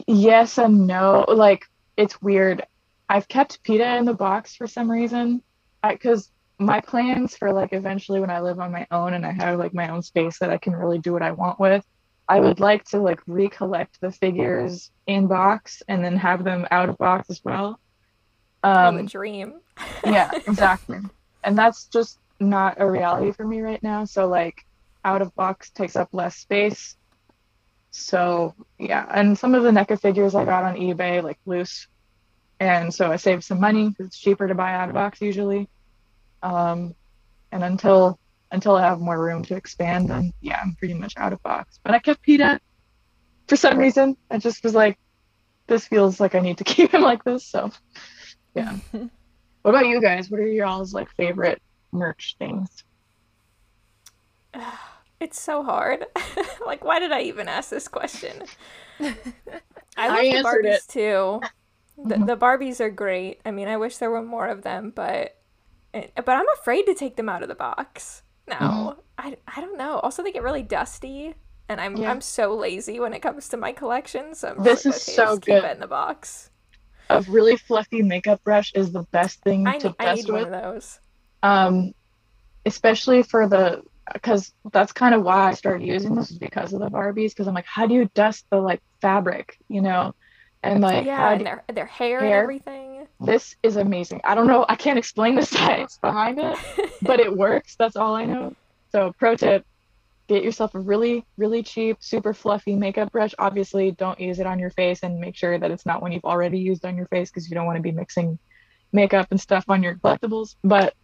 Yes and no. Like it's weird. I've kept Peeta in the box for some reason. Because my plans for like eventually when I live on my own and I have like my own space that I can really do what I want with, I would like to like recollect the figures in box and then have them out of box as well. Oh, the Um, dream. yeah, exactly. And that's just not a reality for me right now. So like out of box takes up less space. so yeah, and some of the NECA figures I got on eBay like loose, and so I saved some money because it's cheaper to buy out of box usually. Um, and until until I have more room to expand, then yeah, I'm pretty much out of box. But I kept Peeta for some reason. I just was like, this feels like I need to keep him like this. So yeah. what about you guys? What are y'all's like favorite merch things? It's so hard. like, why did I even ask this question? I I love the Barbies it. too. The, Mhm. the Barbies are great. I mean, I wish there were more of them, but but I'm afraid to take them out of the box now. I, I don't know. Also, they get really dusty, and I'm Yeah. I'm so lazy when it comes to my collection. So I'm This is so good. it in the box. A really fluffy makeup brush is the best thing I, to I test with. of those. um especially for the because that's kind of why I started using this is because of the Barbies because I'm like how do you dust the like fabric you know and like yeah, and their their hair, and hair? everything. this is amazing. I don't know I can't explain the science behind it but it works that's all I know. So pro tip get yourself a really really cheap super fluffy makeup brush. Obviously don't use it on your face and make sure that it's not one you've already used on your face because you don't want to be mixing makeup and stuff on your collectibles but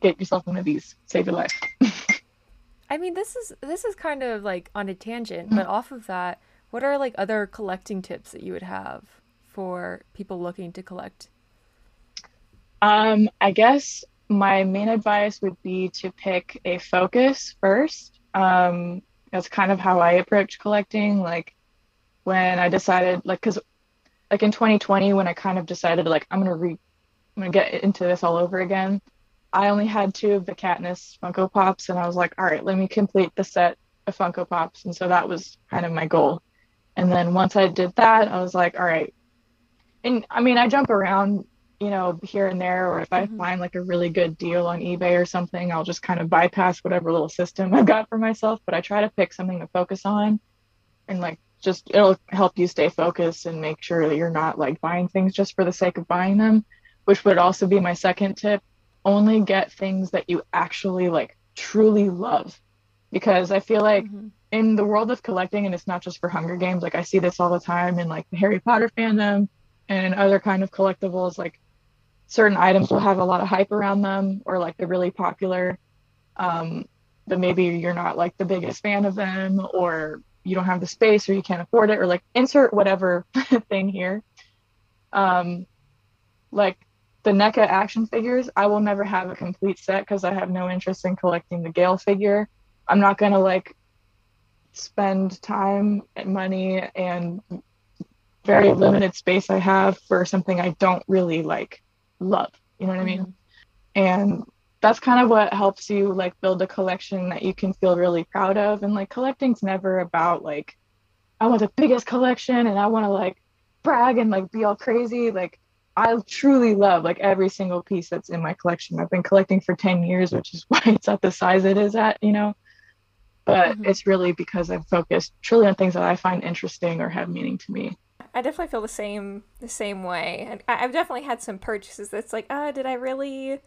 get yourself one of these. Save your life. I mean, this is this is kind of like on a tangent, but mm. off of that, what are like other collecting tips that you would have for people looking to collect? Um, I guess my main advice would be to pick a focus first. Um, that's kind of how I approach collecting. Like when I decided, like, because like in 2020, when I kind of decided, like, I'm gonna re, I'm gonna get into this all over again. I only had two of the Katniss Funko Pops, and I was like, all right, let me complete the set of Funko Pops, and so that was kind of my goal. And then once I did that, I was like, all right. And I mean, I jump around you know, here and there, or if I Mhm. find like a really good deal on eBay or something, I'll just kind of bypass whatever little system I've got for myself. But I try to pick something to focus on and like just it'll help you stay focused and make sure that you're not like buying things just for the sake of buying them, which would also be my second tip. Only get things that you actually like truly love. Because I feel like Mhm. In the world of collecting and it's not just for hunger games like i see this all the time in like the harry potter fandom and other kind of collectibles like certain items will have a lot of hype around them or like they're really popular um, but maybe you're not like the biggest fan of them or you don't have the space or you can't afford it or like insert whatever thing here um, like the NECA action figures, I will never have a complete set because I have no interest in collecting the Gale figure. I'm not gonna like spend time and money and very limited space I have for something I don't really like love. You know what I mean? Mm-hmm. And that's kind of what helps you like build a collection that you can feel really proud of. And like collecting's never about like I want the biggest collection and I want to like brag and like be all crazy. Like I truly love like every single piece that's in my collection. I've been collecting for 10 years, which is why it's at the size it is at, you know. But Mhm. it's really because I'm focused truly on things that I find interesting or have meaning to me. I definitely feel the same the same way. And I- I've definitely had some purchases that's like, ah, did I really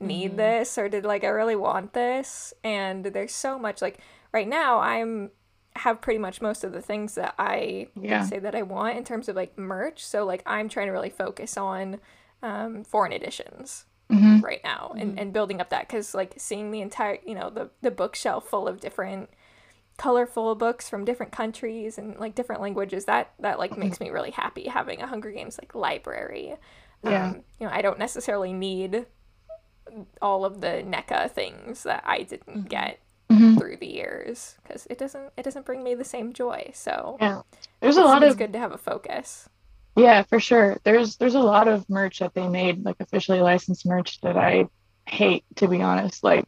need Mhm. this or did like I really want this? And there's so much like right now I'm have pretty much most of the things that I Yeah. say that I want in terms of like merch. So like I'm trying to really focus on um, foreign editions Mm-hmm. right now and, and building up that because like seeing the entire you know the the bookshelf full of different colorful books from different countries and like different languages that that like makes me really happy having a hunger games like library Yeah. um, you know i don't necessarily need all of the NECA things that i didn't get Mhm. through the years because it doesn't it doesn't bring me the same joy so Yeah. There's a it's- lot it's of good to have a focus Yeah, for sure. There's there's a lot of merch that they made, like officially licensed merch that I hate, to be honest. Like,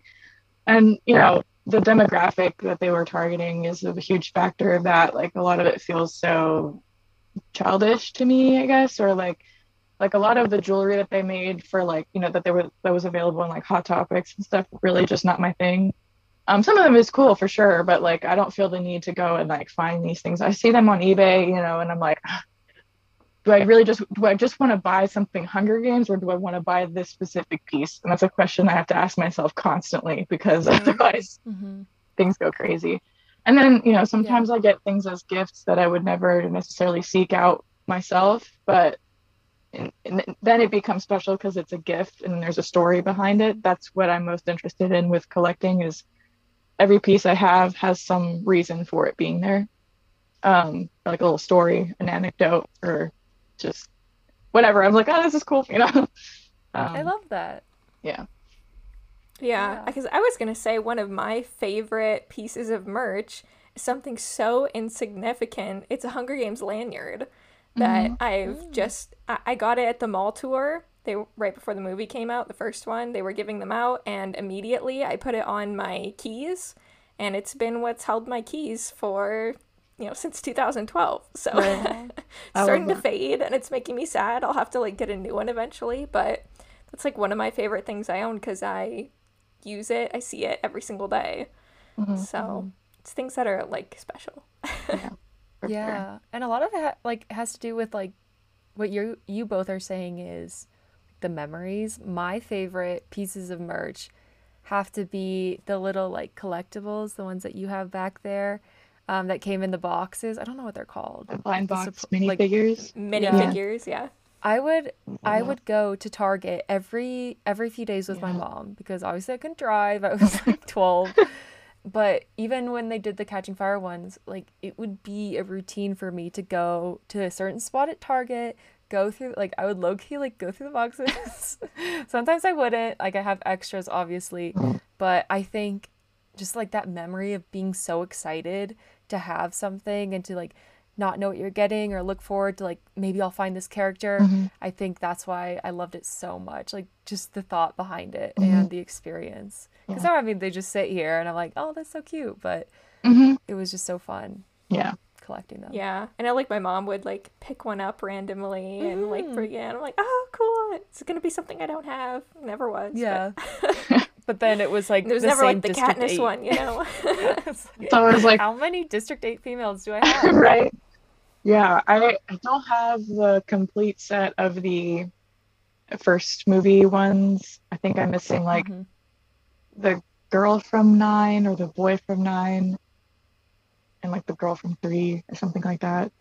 and you know, the demographic that they were targeting is a huge factor of that. Like, a lot of it feels so childish to me, I guess, or like like a lot of the jewelry that they made for like you know that they were that was available in like Hot Topics and stuff. Really, just not my thing. Um, some of them is cool for sure, but like I don't feel the need to go and like find these things. I see them on eBay, you know, and I'm like, do I really just do I just want to buy something Hunger Games or do I want to buy this specific piece? And that's a question I have to ask myself constantly because otherwise Mhm. things go crazy. And then, you know, sometimes I get things as gifts that I would never necessarily seek out myself, but and, and then it becomes special because it's a gift and there's a story behind it. That's what I'm most interested in with collecting is every piece I have has some reason for it being there. Um, like a little story, an anecdote, or just whatever. I'm like, oh, this is cool, you know. Um, I love that. Yeah. Yeah, Yeah. because I was gonna say one of my favorite pieces of merch is something so insignificant. It's a Hunger Games lanyard that I've just I, I got it at the mall tour. They right before the movie came out, the first one. They were giving them out, and immediately I put it on my keys, and it's been what's held my keys for you know since 2012. So Right. it's starting to fade, and it's making me sad. I'll have to like get a new one eventually, but that's like one of my favorite things I own because I use it. I see it every single day. Mhm. So it's things that are like special. For sure. Yeah, and a lot of it like has to do with like what you you both are saying is the memories. My favorite pieces of merch have to be the little like collectibles, the ones that you have back there, um, that came in the boxes. I don't know what they're called. The blind The box supp- like- minifigures. Minifigures, yeah. I would I would go to Target every every few days with my mom because obviously I couldn't drive. I was like 12. But even when they did the Catching Fire ones, like it would be a routine for me to go to a certain spot at Target, go through like I would low key like go through the boxes. Sometimes I wouldn't. Like I have extras obviously, but I think just like that memory of being so excited to have something and to like not know what you're getting or look forward to like maybe I'll find this character. Mhm. I think that's why I loved it so much. Like just the thought behind it Mhm. and the experience. Because I mean, they just sit here and I'm like, oh, that's so cute. But hmm it was just so fun Yeah. collecting them. Yeah. And I like my mom would like pick one up randomly and like Mm. bring it. I'm like, oh, cool. It's going to be something I don't have. Never was. Yeah. but then it was like There was the never same like the District Katniss 8. one, you know? It's like, So I was like, how many District 8 females do I have? right. Yeah, I, I don't have the complete set of the first movie ones. I think I'm missing like Mhm. the girl from nine or the boy from nine and like the girl from three or something like that.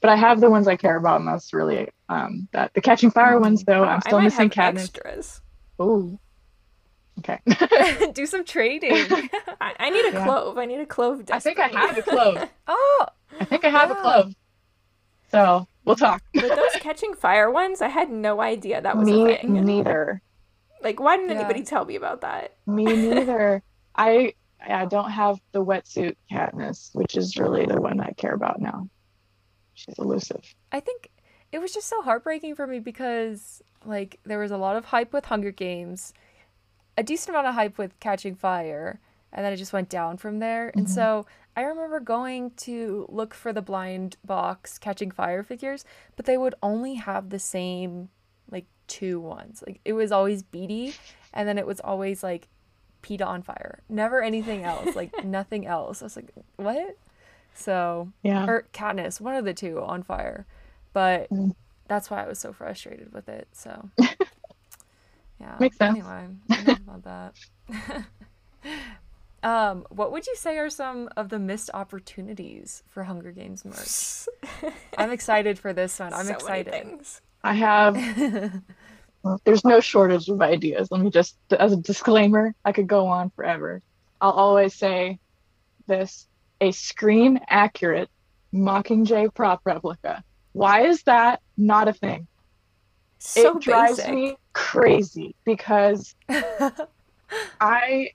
But I have the ones I care about, and that's really um that the Catching Fire ones though. Oh, I'm I still might missing have Katniss. extras. Oh, okay. Do some trading. I, I need a Yeah. clove. I need a clove. I think I have a clove. oh, I think I have a clove. So we'll talk. But those catching fire ones, I had no idea that was Me a thing. neither. Like, why didn't Yeah. anybody tell me about that? Me neither. I I don't have the wetsuit Katniss, which is really the one I care about now. She's elusive. I think it was just so heartbreaking for me because like there was a lot of hype with Hunger Games, a decent amount of hype with Catching Fire, and then it just went down from there. And Mhm. so I remember going to look for the blind box Catching Fire figures, but they would only have the same like two ones. Like it was always Beetee, and then it was always like Peeta on fire. Never anything else. Like nothing else. I was like, what? So Yeah. or Katniss, one of the two on fire. But Mm. that's why I was so frustrated with it. So yeah. Makes sense. Anyway, about that. um, what would you say are some of the missed opportunities for Hunger Games merch? I'm excited for this one. I'm so excited. Many things. I have there's no shortage of ideas. Let me just as a disclaimer, I could go on forever. I'll always say this a screen accurate Mockingjay prop replica. Why is that not a thing? So it drives basic. me crazy because I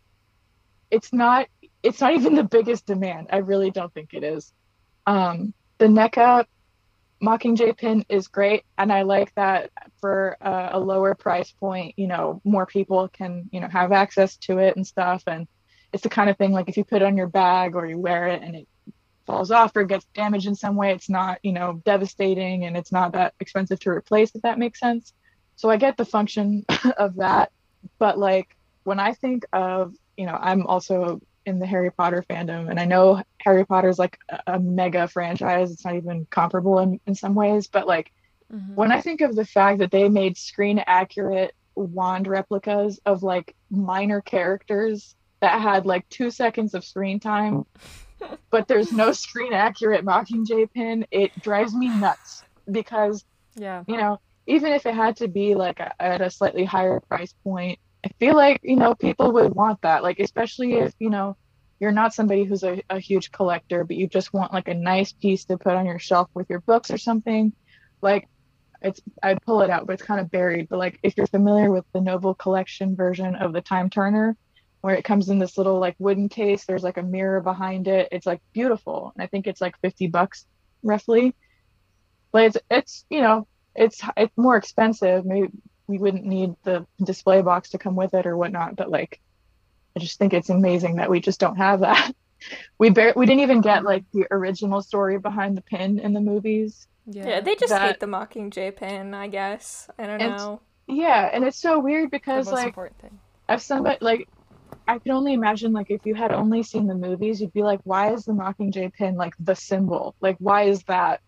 it's not it's not even the biggest demand. I really don't think it is. Um the NECA Mockingjay pin is great and I like that for a, a lower price point, you know, more people can, you know, have access to it and stuff and it's the kind of thing like if you put it on your bag or you wear it and it falls off or gets damaged in some way, it's not, you know, devastating and it's not that expensive to replace if that makes sense. So I get the function of that, but like when I think of, you know, I'm also in the Harry Potter fandom, and I know Harry Potter is like a, a mega franchise. It's not even comparable in, in some ways, but like Mhm. when I think of the fact that they made screen accurate wand replicas of like minor characters that had like two seconds of screen time, but there's no screen accurate Mockingjay pin, it drives me nuts because Yeah. you know, even if it had to be like a, at a slightly higher price point, I feel like, you know, people would want that. Like, especially if, you know, you're not somebody who's a, a huge collector, but you just want like a nice piece to put on your shelf with your books or something. Like, it's, I'd pull it out, but it's kind of buried. But like, if you're familiar with the Noble Collection version of the Time Turner, where it comes in this little like wooden case, there's like a mirror behind it. It's like beautiful. And I think it's like 50 bucks roughly. But it's, it's, you know, it's it's more expensive. Maybe we wouldn't need the display box to come with it or whatnot. But like, I just think it's amazing that we just don't have that. We bar- we didn't even get like the original story behind the pin in the movies. Yeah. Yeah, they just That- hate the Mockingjay pin, I guess. I don't And- know. Yeah, and it's so weird the because most like important thing. if somebody like I can only imagine like if you had only seen the movies, you'd be like, why is the Mockingjay pin like the symbol? Like why is that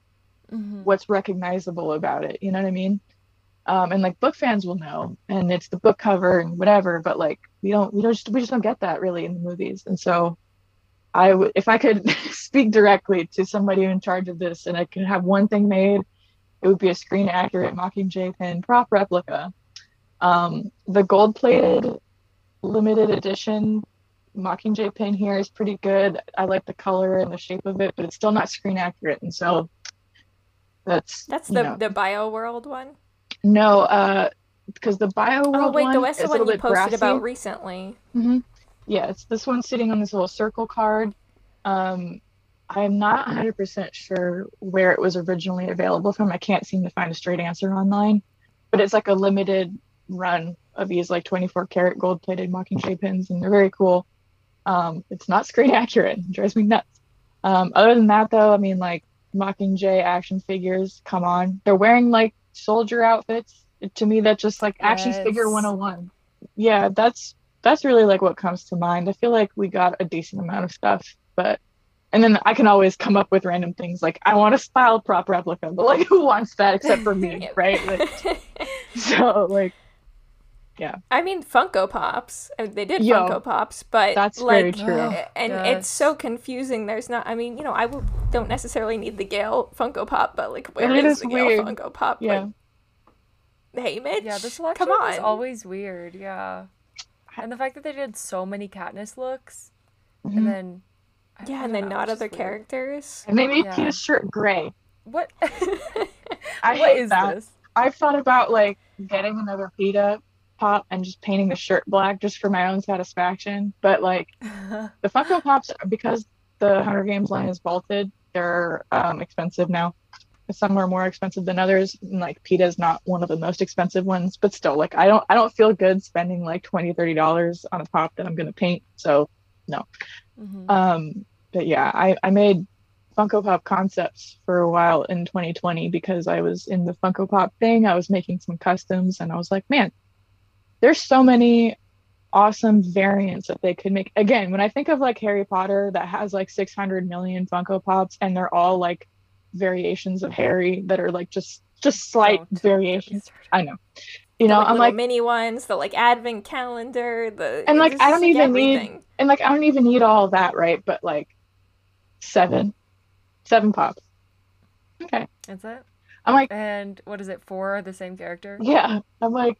Mhm. what's recognizable about it? You know what I mean? Um, and like book fans will know, and it's the book cover and whatever. But like we don't, we don't, just, we just don't get that really in the movies. And so, I would, if I could speak directly to somebody in charge of this, and I could have one thing made, it would be a screen accurate Mockingjay pin prop replica. Um, the gold plated limited edition Mockingjay pin here is pretty good. I like the color and the shape of it, but it's still not screen accurate. And so that's That's the know. the Bio World one. no, uh, because the Bio World Oh wait, the one West one you posted brassy. about recently. hmm Yeah, it's this one sitting on this little circle card. Um, I'm not 100% sure where it was originally available from. I can't seem to find a straight answer online, but it's like a limited run of these like 24 karat gold plated Mockingjay pins, and they're very cool. Um, it's not screen accurate. It drives me nuts. Um, other than that, though, I mean, like Mockingjay action figures, come on. They're wearing like soldier outfits. To me, that's just like action figure Yes. 101. Yeah, that's that's really like what comes to mind. I feel like we got a decent amount of stuff, but and then I can always come up with random things like I want a style prop replica, but like who wants that except for me, right? Like, so like I mean, Funko Pops. uh, They did Yo, Funko Pops, but that's like, very true. And yes. it's so confusing. There's not. I mean, you know, I w- don't necessarily need the Gale Funko Pop, but like, where It is is the Gale weird. Funko Pop? yeah, Like, Haymitch. Yeah, the selection Come on. was always weird. Yeah. And the fact that they did so many Katniss looks, Mhm. and then I- I yeah, don't and then know, not other weird. characters. and they made Yeah. Peeta's shirt gray. What? I what hate is that. this? I've thought about like getting another Peeta pop and just painting the shirt black just for my own satisfaction. But like the Funko Pops, because the Hunger Games line is vaulted, they're um, expensive now. Some are more expensive than others. And like Peeta is not one of the most expensive ones, but still, like I don't, I don't feel good spending like 20 dollars on a pop that I'm gonna paint. So, Mhm. um, but yeah, I I made Funko Pop concepts for a while in 2020 because I was in the Funko Pop thing. I was making some customs, and I was like, man, there's so many awesome variants that they could make. Again, when I think of like Harry Potter that has like 600 million Funko Pops, and they're all like variations of mm-hmm. Harry that are like just just slight oh, Don't variations. I know, you The, know, like, I'm like, mini ones, the like advent calendar, the And, like, I don't even need- and like I don't even need all that, right? But like seven, seven pops. Okay, That's it. I'm like. And what is it? Four are the same character. Yeah, I'm like,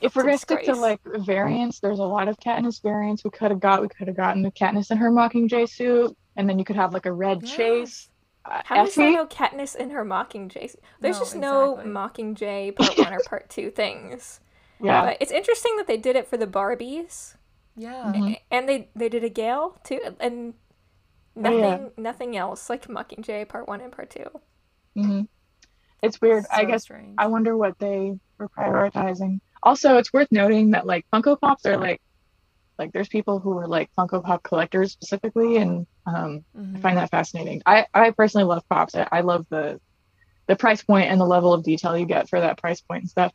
if we're gonna stick to like variants, there's a lot of Katniss variants we could have got. We could have gotten the Katniss in her Mockingjay suit, and then you could have like a red chase. Uh, How is there Effie? no Katniss in her Mockingjay? There's No, just no. Mockingjay part one or part two things. Yeah, But it's interesting that they did it for the Barbies, Yeah. Mhm. and they they did a Gale too, and Oh, nothing yeah. nothing else like Mockingjay part one and part two. hmm it's weird. I guess strange. I wonder what they were prioritizing. Also, it's worth noting that like Funko Pops are like, like there's people who are like Funko Pop collectors specifically, and um, I Mhm. find that fascinating. I, I personally love pops. I, I love the the price point and the level of detail you get for that price point and stuff.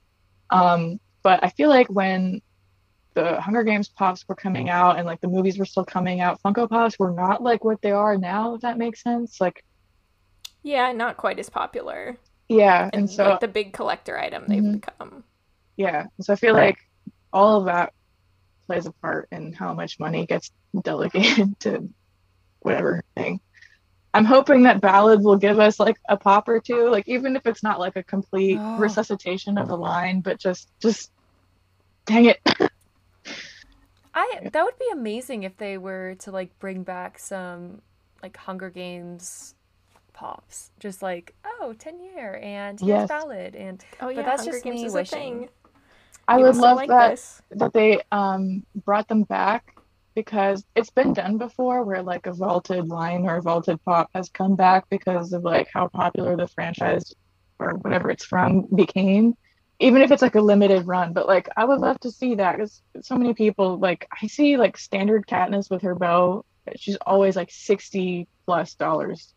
Um, but I feel like when the Hunger Games pops were coming out and like the movies were still coming out, Funko Pops were not like what they are now, if that makes sense. Like, Yeah, not quite as popular, yeah, and, and so like the big collector item they've Mhm. become. yeah, so I feel like all of that plays a part in how much money gets delegated to whatever thing. I'm hoping that Ballad will give us like a pop or two, like even if it's not like a complete Oh. resuscitation of the line, but just just dang it. I that would be amazing if they were to like bring back some like Hunger Games pops. Just like, oh, 10 year and here's Yes. ballad and Oh yeah, that's Hunger just Games me is wishing. a thing. I would love like that this. that they um brought them back because it's been done before where like a vaulted line or a vaulted pop has come back because of like how popular the franchise or whatever it's from became even if it's like a limited run but like i would love to see that because so many people like i see like standard katniss with her bow she's always like 60 plus dollars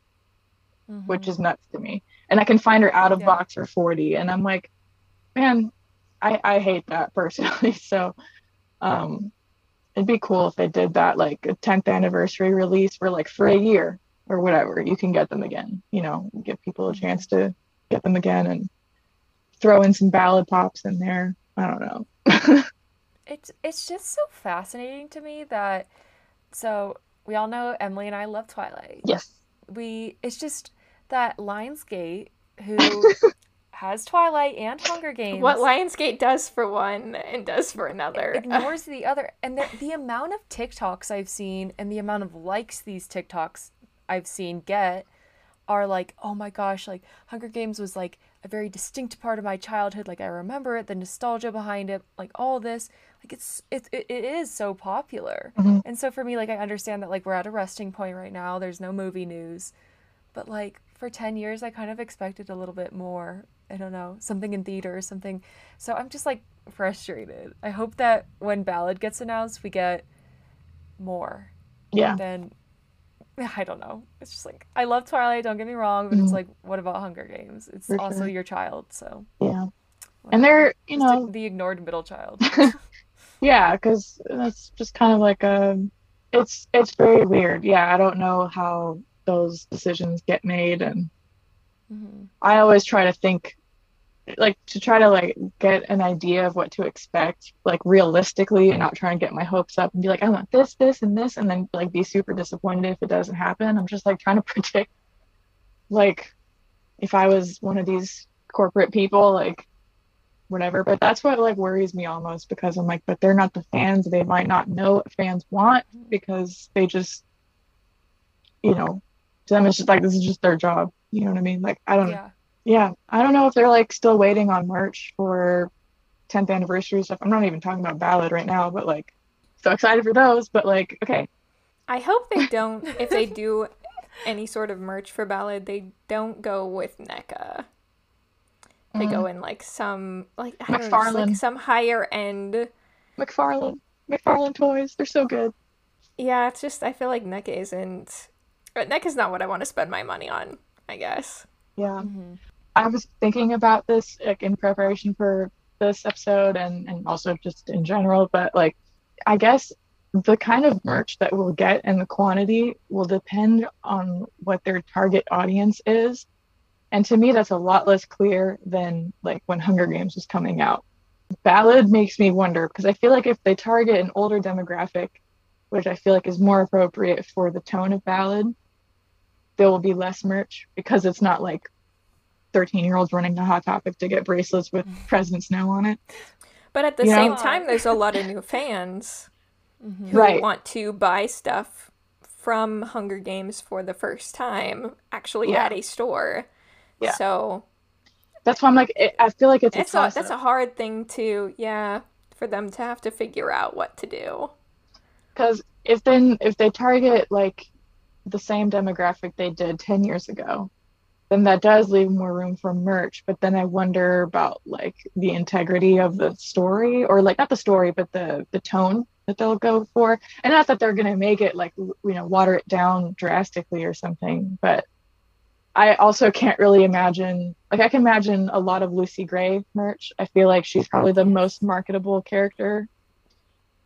which Mhm. is nuts to me. And I can find her out of Yeah. box for 40. And I'm like, man, I, I hate that personally. So um it'd be cool if they did that like a 10th anniversary release for like for a year or whatever. You can get them again, you know, give people a chance to get them again and throw in some ballad pops in there. I don't know. It's it's just so fascinating to me that so we all know Emily and I love Twilight. yes. We it's just that Lionsgate who has Twilight and Hunger Games What Lionsgate does for one and does for another. ignores the other and the, the amount of TikToks I've seen and the amount of likes these TikToks I've seen get are like, oh my gosh, like Hunger Games was like a very distinct part of my childhood. Like I remember it, the nostalgia behind it, like all this. Like it's it, it, it is so popular. Mhm. And so for me, like I understand that like we're at a resting point right now. There's no movie news. But like for 10 years I kind of expected a little bit more. I don't know, something in theater, or something. So I'm just like frustrated. I hope that when Ballad gets announced, we get more Yeah. than I don't know. It's just like I love Twilight, don't get me wrong, but it's Mhm. like what about Hunger Games? It's For also sure. your child, so Yeah. And they're, you know, the ignored middle child. Yeah, because that's just kind of like a, it's it's very weird. Yeah, I don't know how those decisions get made, and Mhm. I always try to think, like to try to like get an idea of what to expect, like realistically, and not try and get my hopes up and be like, I want this, this, and this, and then like be super disappointed if it doesn't happen. I'm just like trying to predict, like, if I was one of these corporate people, like whatever. But that's what like worries me almost because I'm like, but they're not the fans. They might not know what fans want because they just, you know, to them it's just like this is just their job. You know what I mean? Like I don't, yeah. Yeah. I don't know if they're like still waiting on merch for 10th anniversary stuff. I'm not even talking about Ballad right now, but like so excited for those. But like, okay, I hope they don't. if they do any sort of merch for Ballad, they don't go with NECA. They go mm-hmm. in like some like I don't know, like some higher end. McFarlane, McFarlane toys, they're so good. Yeah, it's just I feel like NECA isn't. Uh, NECA's not what I want to spend my money on. I guess. Yeah. Mhm. I was thinking about this like in preparation for this episode and and also just in general, but like I guess the kind of merch that we'll get and the quantity will depend on what their target audience is. And to me that's a lot less clear than like when Hunger Games was coming out. Ballad makes me wonder because I feel like if they target an older demographic, which I feel like is more appropriate for the tone of Ballad, there will be less merch because it's not like 13 year olds running to Hot Topic to get bracelets with President Snow on it. But at the You same know? time, there's a lot of new fans Mhm. who Right. want to buy stuff from Hunger Games for the first time, actually Yeah. at a store. Yeah. So That's why I'm like, it, I feel like it's, it's a a, that's a hard thing to yeah for them to have to figure out what to do. because if then if they target like the same demographic they did 10 years ago, then that does leave more room for merch. But then I wonder about like the integrity of the story or like not the story, but the the tone that they'll go for. And not that they're gonna make it like you know water it down drastically or something, but I also can't really imagine like I can imagine a lot of Lucy Gray merch. I feel like she's probably the most marketable character.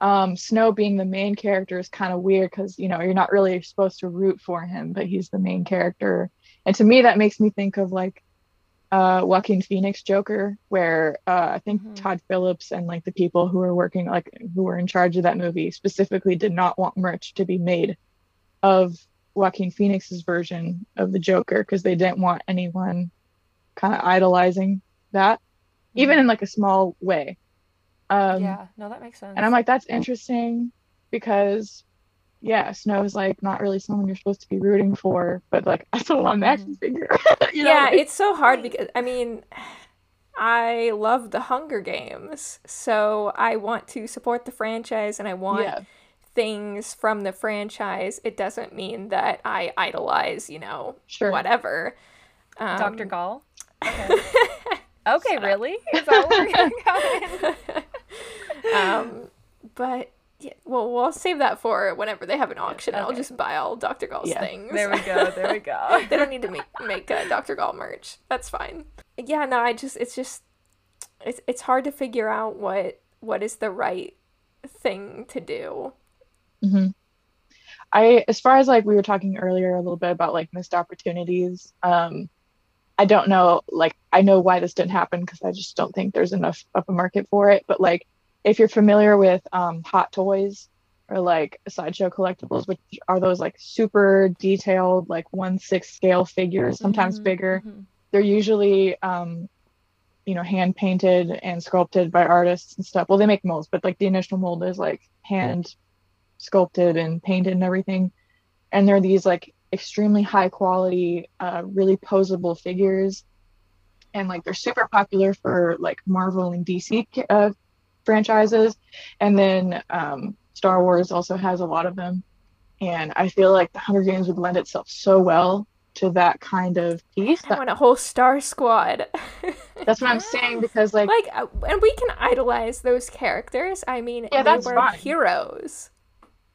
Um, Snow being the main character is kind of weird because you know you're not really supposed to root for him, but he's the main character. And to me, that makes me think of like uh, Joaquin Phoenix Joker, where uh, I think Mhm. Todd Phillips and like the people who were working, like who were in charge of that movie, specifically did not want merch to be made of Joaquin Phoenix's version of the Joker because they didn't want anyone kind of idolizing that, even in like a small way. Um, yeah, no, that makes sense. and I'm like, that's interesting because, yeah, Snow's like not really someone you're supposed to be rooting for, but like I still want an action figure. you know, yeah, like- it's so hard because I mean, I love the Hunger Games, so I want to support the franchise and I want yeah, things from the franchise. It doesn't mean that I idolize, you know, sure. whatever. Um, Dr. Gaul. Okay, okay really? Is that where you're going? um, but yeah, well, we'll save that for whenever they have an auction. And I'll just buy all Dr. Gaul's Yeah. things. There we go. There we go. they don't need to make make uh, Dr. Gall merch. That's fine. Yeah, no, I just it's just it's it's hard to figure out what what is the right thing to do. hmm I, as far as like we were talking earlier a little bit about like missed opportunities, um, I don't know, like I know why this didn't happen because I just don't think there's enough of a market for it. But like if you're familiar with um, Hot Toys or like Sideshow Collectibles, which are those like super detailed, like one sixth scale figures, sometimes Mhm, bigger. mhm. They're usually um, you know, hand painted and sculpted by artists and stuff. Well, they make molds, but like the initial mold is like hand sculpted and painted and everything. And they're these like extremely high quality, uh, really posable figures. And like they're super popular for like Marvel and DC uh, franchises. And then um, Star Wars also has a lot of them. And I feel like the Hunger Games would lend itself so well to that kind of piece. I want a whole star squad. that's what I'm saying because like like uh, and we can idolize those characters. I mean, Yeah, they that's were fine. heroes.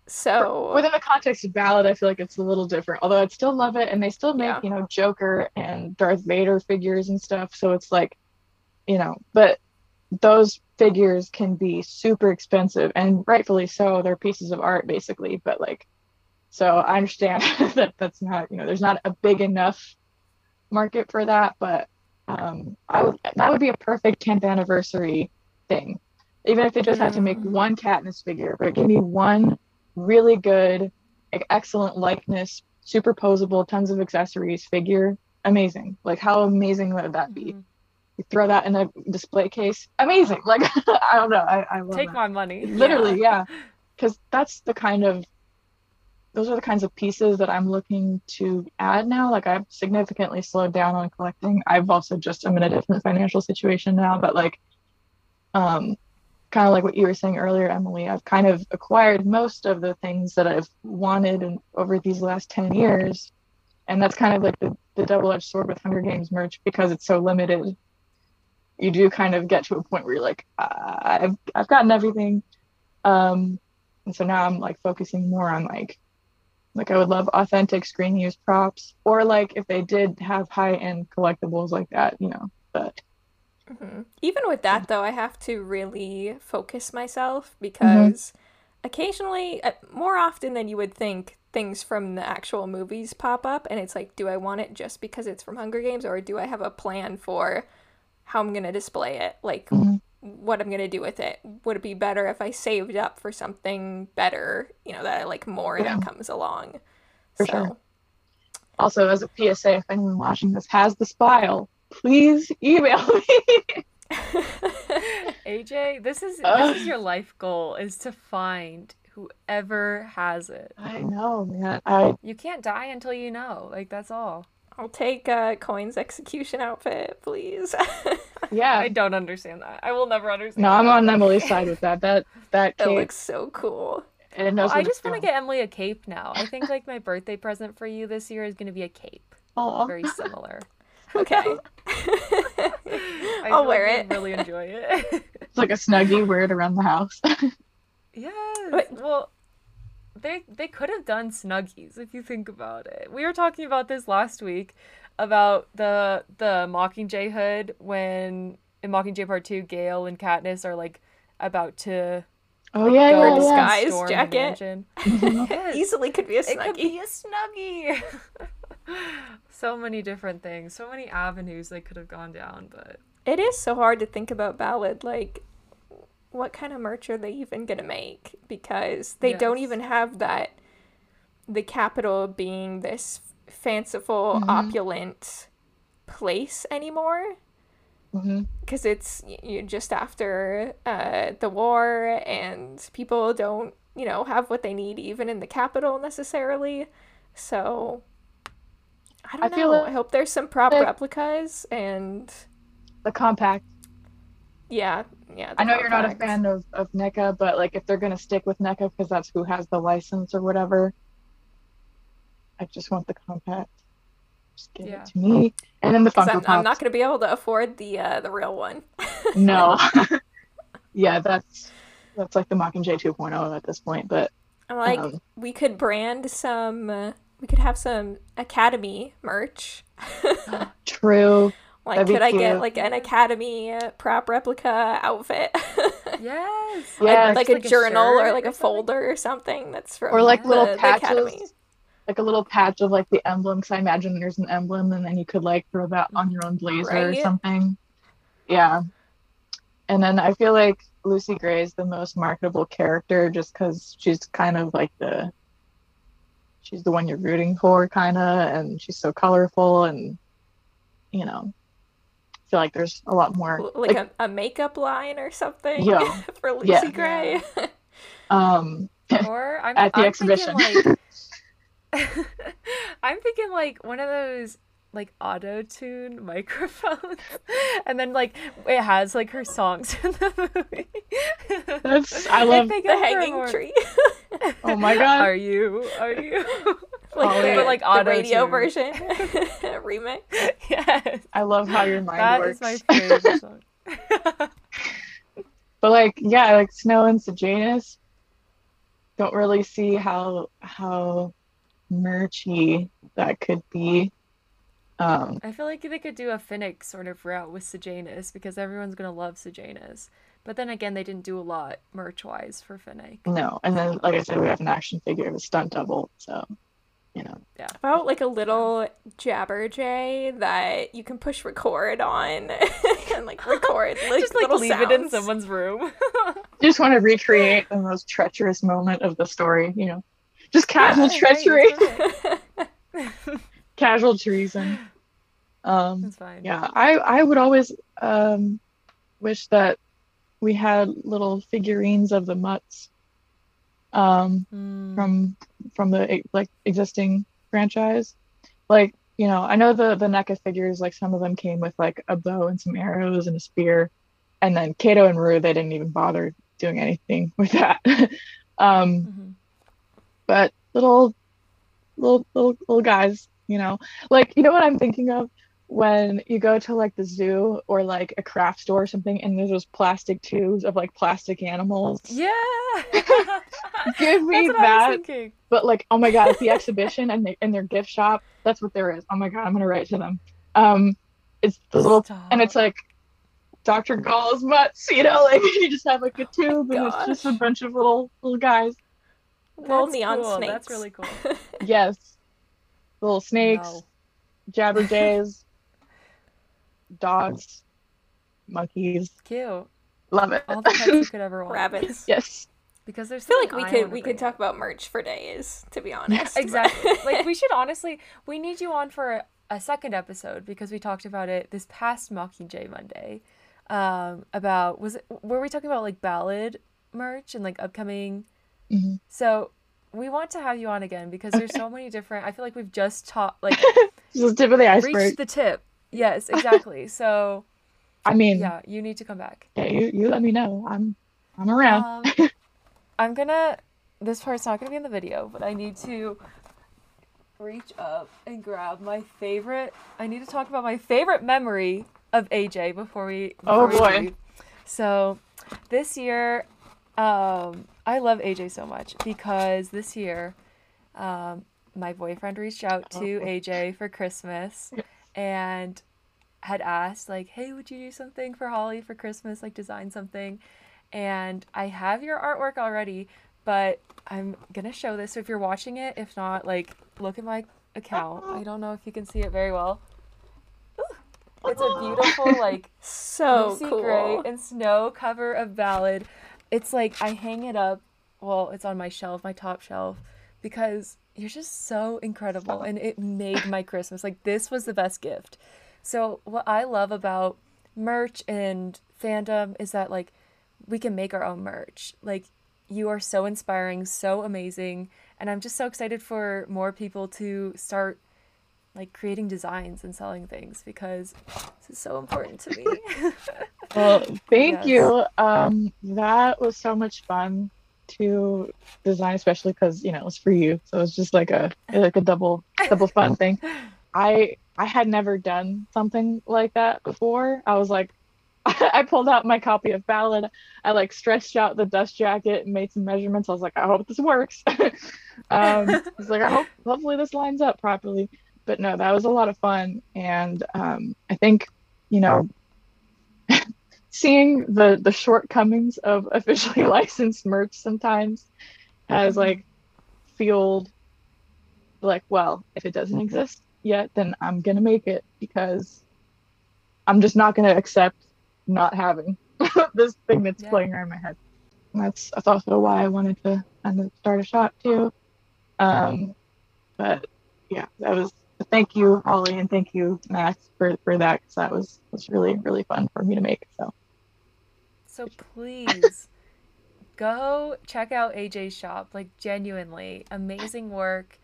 So within the context of ballad, I feel like it's a little different. Although I'd still love it, and they still make Yeah. you know Joker and Darth Vader figures and stuff. So it's like, you know, but those figures can be super expensive, and rightfully so. They're pieces of art basically, but like, so I understand that that's not you know there's not a big enough market for that, but um, I would that would be a perfect 10th anniversary thing. Even if they just had to make Mm. one Katniss figure, but it can be one really good, like, excellent likeness, superposable, tons of accessories figure. Amazing. Like how amazing would that be? Mhm. You throw that in a display case. Amazing. Like I don't know. I, I love Take that. my money. Literally, yeah. Because that's the kind of those are the kinds of pieces that I'm looking to add now. Like I've significantly slowed down on collecting. I've also just I'm in a different financial situation now, but like um kind of like what you were saying earlier, Emily, I've kind of acquired most of the things that I've wanted and over these last 10 years. And that's kind of like the, the double-edged sword with Hunger Games merch because it's so limited. You do kind of get to a point where you're like, I've I've gotten everything. Um, and so now I'm like focusing more on like like I would love authentic screen use props or like if they did have high end collectibles like that, you know. But Mhm. Even with that, though, I have to really focus myself because occasionally, uh, more often than you would think, things from the actual movies pop up, and it's like, do I want it just because it's from Hunger Games, or do I have a plan for how I'm gonna display it? Like, Mhm. what I'm gonna do with it? Would it be better if I saved up for something better, you know, that I like more Yeah. that comes along? For so, sure. also as a PSA, if anyone watching this has the spile, please email me. AJ, this is Ugh. this is your life goal is to find whoever has it. I know, man. I You can't die until you know. Like that's all. I'll take uh, Coin's execution outfit, please. yeah. I don't understand that. I will never understand. no, I'm on Emily's side with that. That that it cape looks so cool. it knows Well, I just want to get Emily a cape now. I think like my birthday present for you this year is going to be a cape. Aw. Very similar. Okay. I I'll wear like it. you'd Really enjoy it. It's like a snuggie, wear it around the house. yes. Wait. Well, they they could have done snuggies if you think about it. We were talking about this last week about the the Mockingjay hood when in Mockingjay Part Two, Gale and Katniss are like about to oh yeah, go yeah, and disguise yeah. storm the jacket. Mm-hmm. Yes. Easily could be a snuggie. It could be a snuggie. So many different things, so many avenues they could have gone down, but It is so hard to think about ballad. Like, what kind of merch are they even gonna make? Because they don't even have that. The Capitol being this fanciful, Mhm. opulent place anymore. because it's you just after uh, the war and people don't you know have what they need even in the Capitol necessarily so i don't I feel know like- i hope there's some prop like- replicas and The compact. yeah yeah I know you're not a fan of, of NECA, but like if they're gonna stick with NECA because that's who has the license or whatever, I just want the compact. Just give Yeah. it to me. And then the Funko I'm, Pops. I'm not going to be able to afford the uh, the real one No. yeah, that's that's like the Mockingjay 2.0 at this point. But like um, we could brand some uh, we could have some academy merch true. like That'd could i get like an academy uh, prop replica outfit yes. Yeah, like, Just a journal or shirt like a folder or something that's from Or like the, little the patches. academy. Like a little patch of like the emblem, because I imagine there's an emblem, and then you could like throw that on your own blazer or something. Yeah. And then I feel like Lucy Gray is the most marketable character just because she's kind of like the she's the one you're rooting for kind of and she's so colorful and you know I feel like there's a lot more L- like, a, a makeup line or something Yeah. for Lucy Yeah. Gray. um Or I'm At the I'm exhibition. Thinking, like, I'm thinking like one of those like auto tune microphones, and then like it has like her songs in the movie. That's- I love think the of her hanging more- tree. Oh my god Are you? Are you? like the. But, like, the radio auto-tune. version remix. yes. I love how your mind That works is my favorite song. but like yeah like Snow and Sejanus don't really see how how merchy that could be um I feel like they could do a Finnick sort of route with Sejanus because everyone's gonna love Sejanus. But then again, they didn't do a lot merch wise for Finnick. no and then like I said we have an action figure of a stunt double so you know Yeah. About like a little Jabberjay that you can push record on and like record like Just like little leave it in someone's room. just want to recreate the most treacherous moment of the story you know just casual Yeah, right, treachery that's casual treason um That's fine. yeah i i would always um wish that we had little figurines of the mutts um Mm. from from the like existing franchise like you know i know the the NECA figures like some of them came with like a bow and some arrows and a spear and then cato and rue they didn't even bother doing anything with that um Mhm. but little little little little guys you know like you know what i'm thinking of when you go to like the zoo or like a craft store or something and there's those plastic tubes of like plastic animals Yeah. Give me That's what I was that. but like oh my god at the exhibition and they, in their gift shop that's what there is oh my god i'm gonna write to them um it's the little and it's like dr gaul's mutts you know like you just have like a tube and it's just a bunch of little little guys Little That's neon cool. snakes. That's really cool. yes little snakes No. jabberjays dogs monkeys Cute. love it All the pets you could ever want. Rabbits. yes Because there's I feel like we I could we bring could talk about merch for days, to be honest. Exactly. like we should honestly we need you on for a, a second episode because we talked about it this past Mockingjay Monday. Um about was it were we talking about like ballad merch and like upcoming Mhm. so we want to have you on again because there's so many different I feel like we've just taught like this is the tip of the iceberg reached the tip. Yes, exactly. So i mean yeah, you need to come back. yeah, you, you let me know i'm i'm around Um, I'm gonna. This part's not gonna be in the video, but I need to reach up and grab my favorite. I need to talk about my favorite memory of AJ before we. Oh, before we boy. leave. So, this year, um, I love AJ so much because this year, um, my boyfriend reached out to Oh. AJ for Christmas, and had asked like, "Hey, would you do something for Holly for Christmas? Like design something?" And I have your artwork already, but I'm gonna show this. So if you're watching it, if not, like look at my account. I don't know if you can see it very well. It's a beautiful like So Lucy cool. Gray and snow cover of ballad. It's like I hang it up. Well, it's on my shelf, my top shelf, because you're just so incredible, and it made my Christmas. Like this was the best gift. So what I love about merch and fandom is that like we can make our own merch. Like you are so inspiring, so amazing, and I'm just so excited for more people to start like creating designs and selling things because this is so important to me. Well, thank Yes. you. Um, that was so much fun to design, especially because you know it was for you, so it's just like a like a double double fun thing. I I had never done something like that before. I was like, I pulled out my copy of Ballad. I like stretched out the dust jacket and made some measurements. I was like, I hope this works. um, I was like, I hope hopefully this lines up properly. But no, that was a lot of fun, and um, I think you know seeing the the shortcomings of officially licensed merch sometimes has mm-hmm. like fueled like well if it doesn't mm-hmm. exist yet then i'm gonna make it because i'm just not gonna accept not having this thing that's Yeah. playing around my head. And that's that's also why i wanted to kind of start a shop too. Um but yeah that was thank you holly and thank you max for for that because that was was really really fun for me to make so So please go check out AJ's shop. Like genuinely amazing work.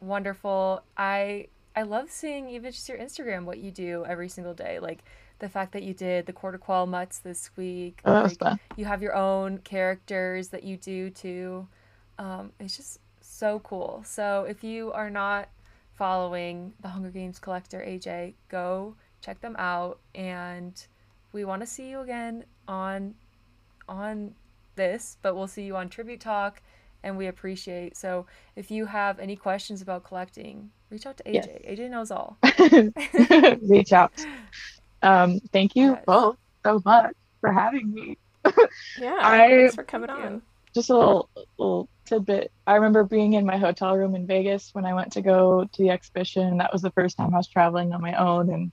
Wonderful. I I love seeing even just your Instagram what you do every single day. Like the fact that you did the quarter quell mutts this week. Oh, like, fun. you have your own characters that you do too. Um, it's just so cool. So if you are not following the Hunger Games collector AJ, go check them out and we want to see you again on on this, but we'll see you on Tribute Talk and we appreciate. So if you have any questions about collecting, reach out to AJ. Yes. AJ knows all. reach out. Um, thank you Yes. both so much for having me. Yeah. I- thanks for coming Thank you. on. Just a little little tidbit. I remember being in my hotel room in Vegas when I went to go to the exhibition. That was the first time I was traveling on my own and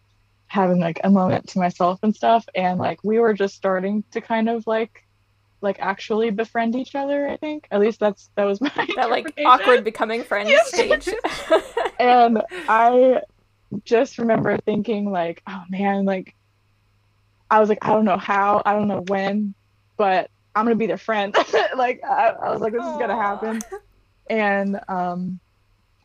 having like a moment to myself and stuff. And like we were just starting to kind of like like actually befriend each other. I think at least that's that was my That like awkward becoming friends stage. and I just remember thinking like, oh man, like I was like, I don't know how, I don't know when, but I'm gonna be their friend. like I, I was like, this is gonna happen. And um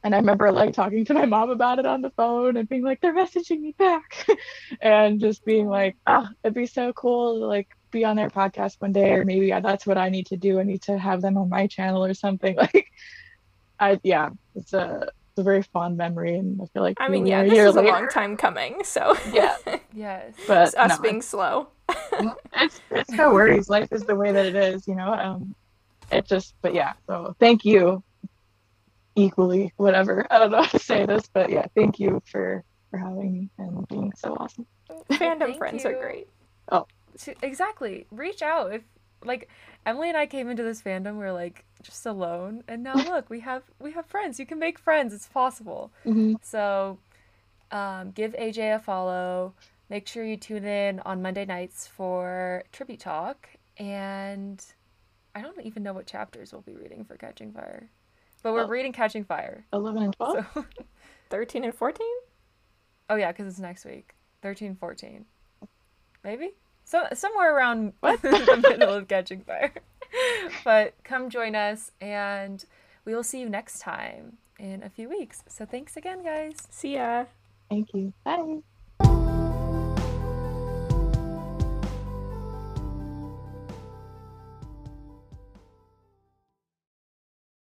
and I remember like talking to my mom about it on the phone and being like, they're messaging me back. and just being like, oh, it'd be so cool to like be on their podcast one day, or maybe I, that's what I need to do. I need to have them on my channel or something. Like I yeah, it's a it's a very fond memory and I feel like I mean, yeah, we this year is a long time coming, so Yeah. yes. But it's us no, being slow. it's it's no worries. Life is the way that it is, you know. Um, it just, but yeah. So thank you, equally, whatever. I don't know how to say this, but yeah, thank you for for having me and being so awesome. Fandom friends you. are great. to, exactly reach out if like emily and i came into this fandom we are like just alone and now look we have we have friends you can make friends it's possible Mm-hmm. so um, give aj a follow make sure you tune in on monday nights for tribute talk and i don't even know what chapters we'll be reading for catching fire but we're Oh. reading catching fire Eleven and twelve. so 13 and 14? oh yeah because it's next week 13 14 maybe so somewhere around What? the middle of catching fire but come join us and we will see you next time in a few weeks so thanks again guys See ya. Thank you. Bye.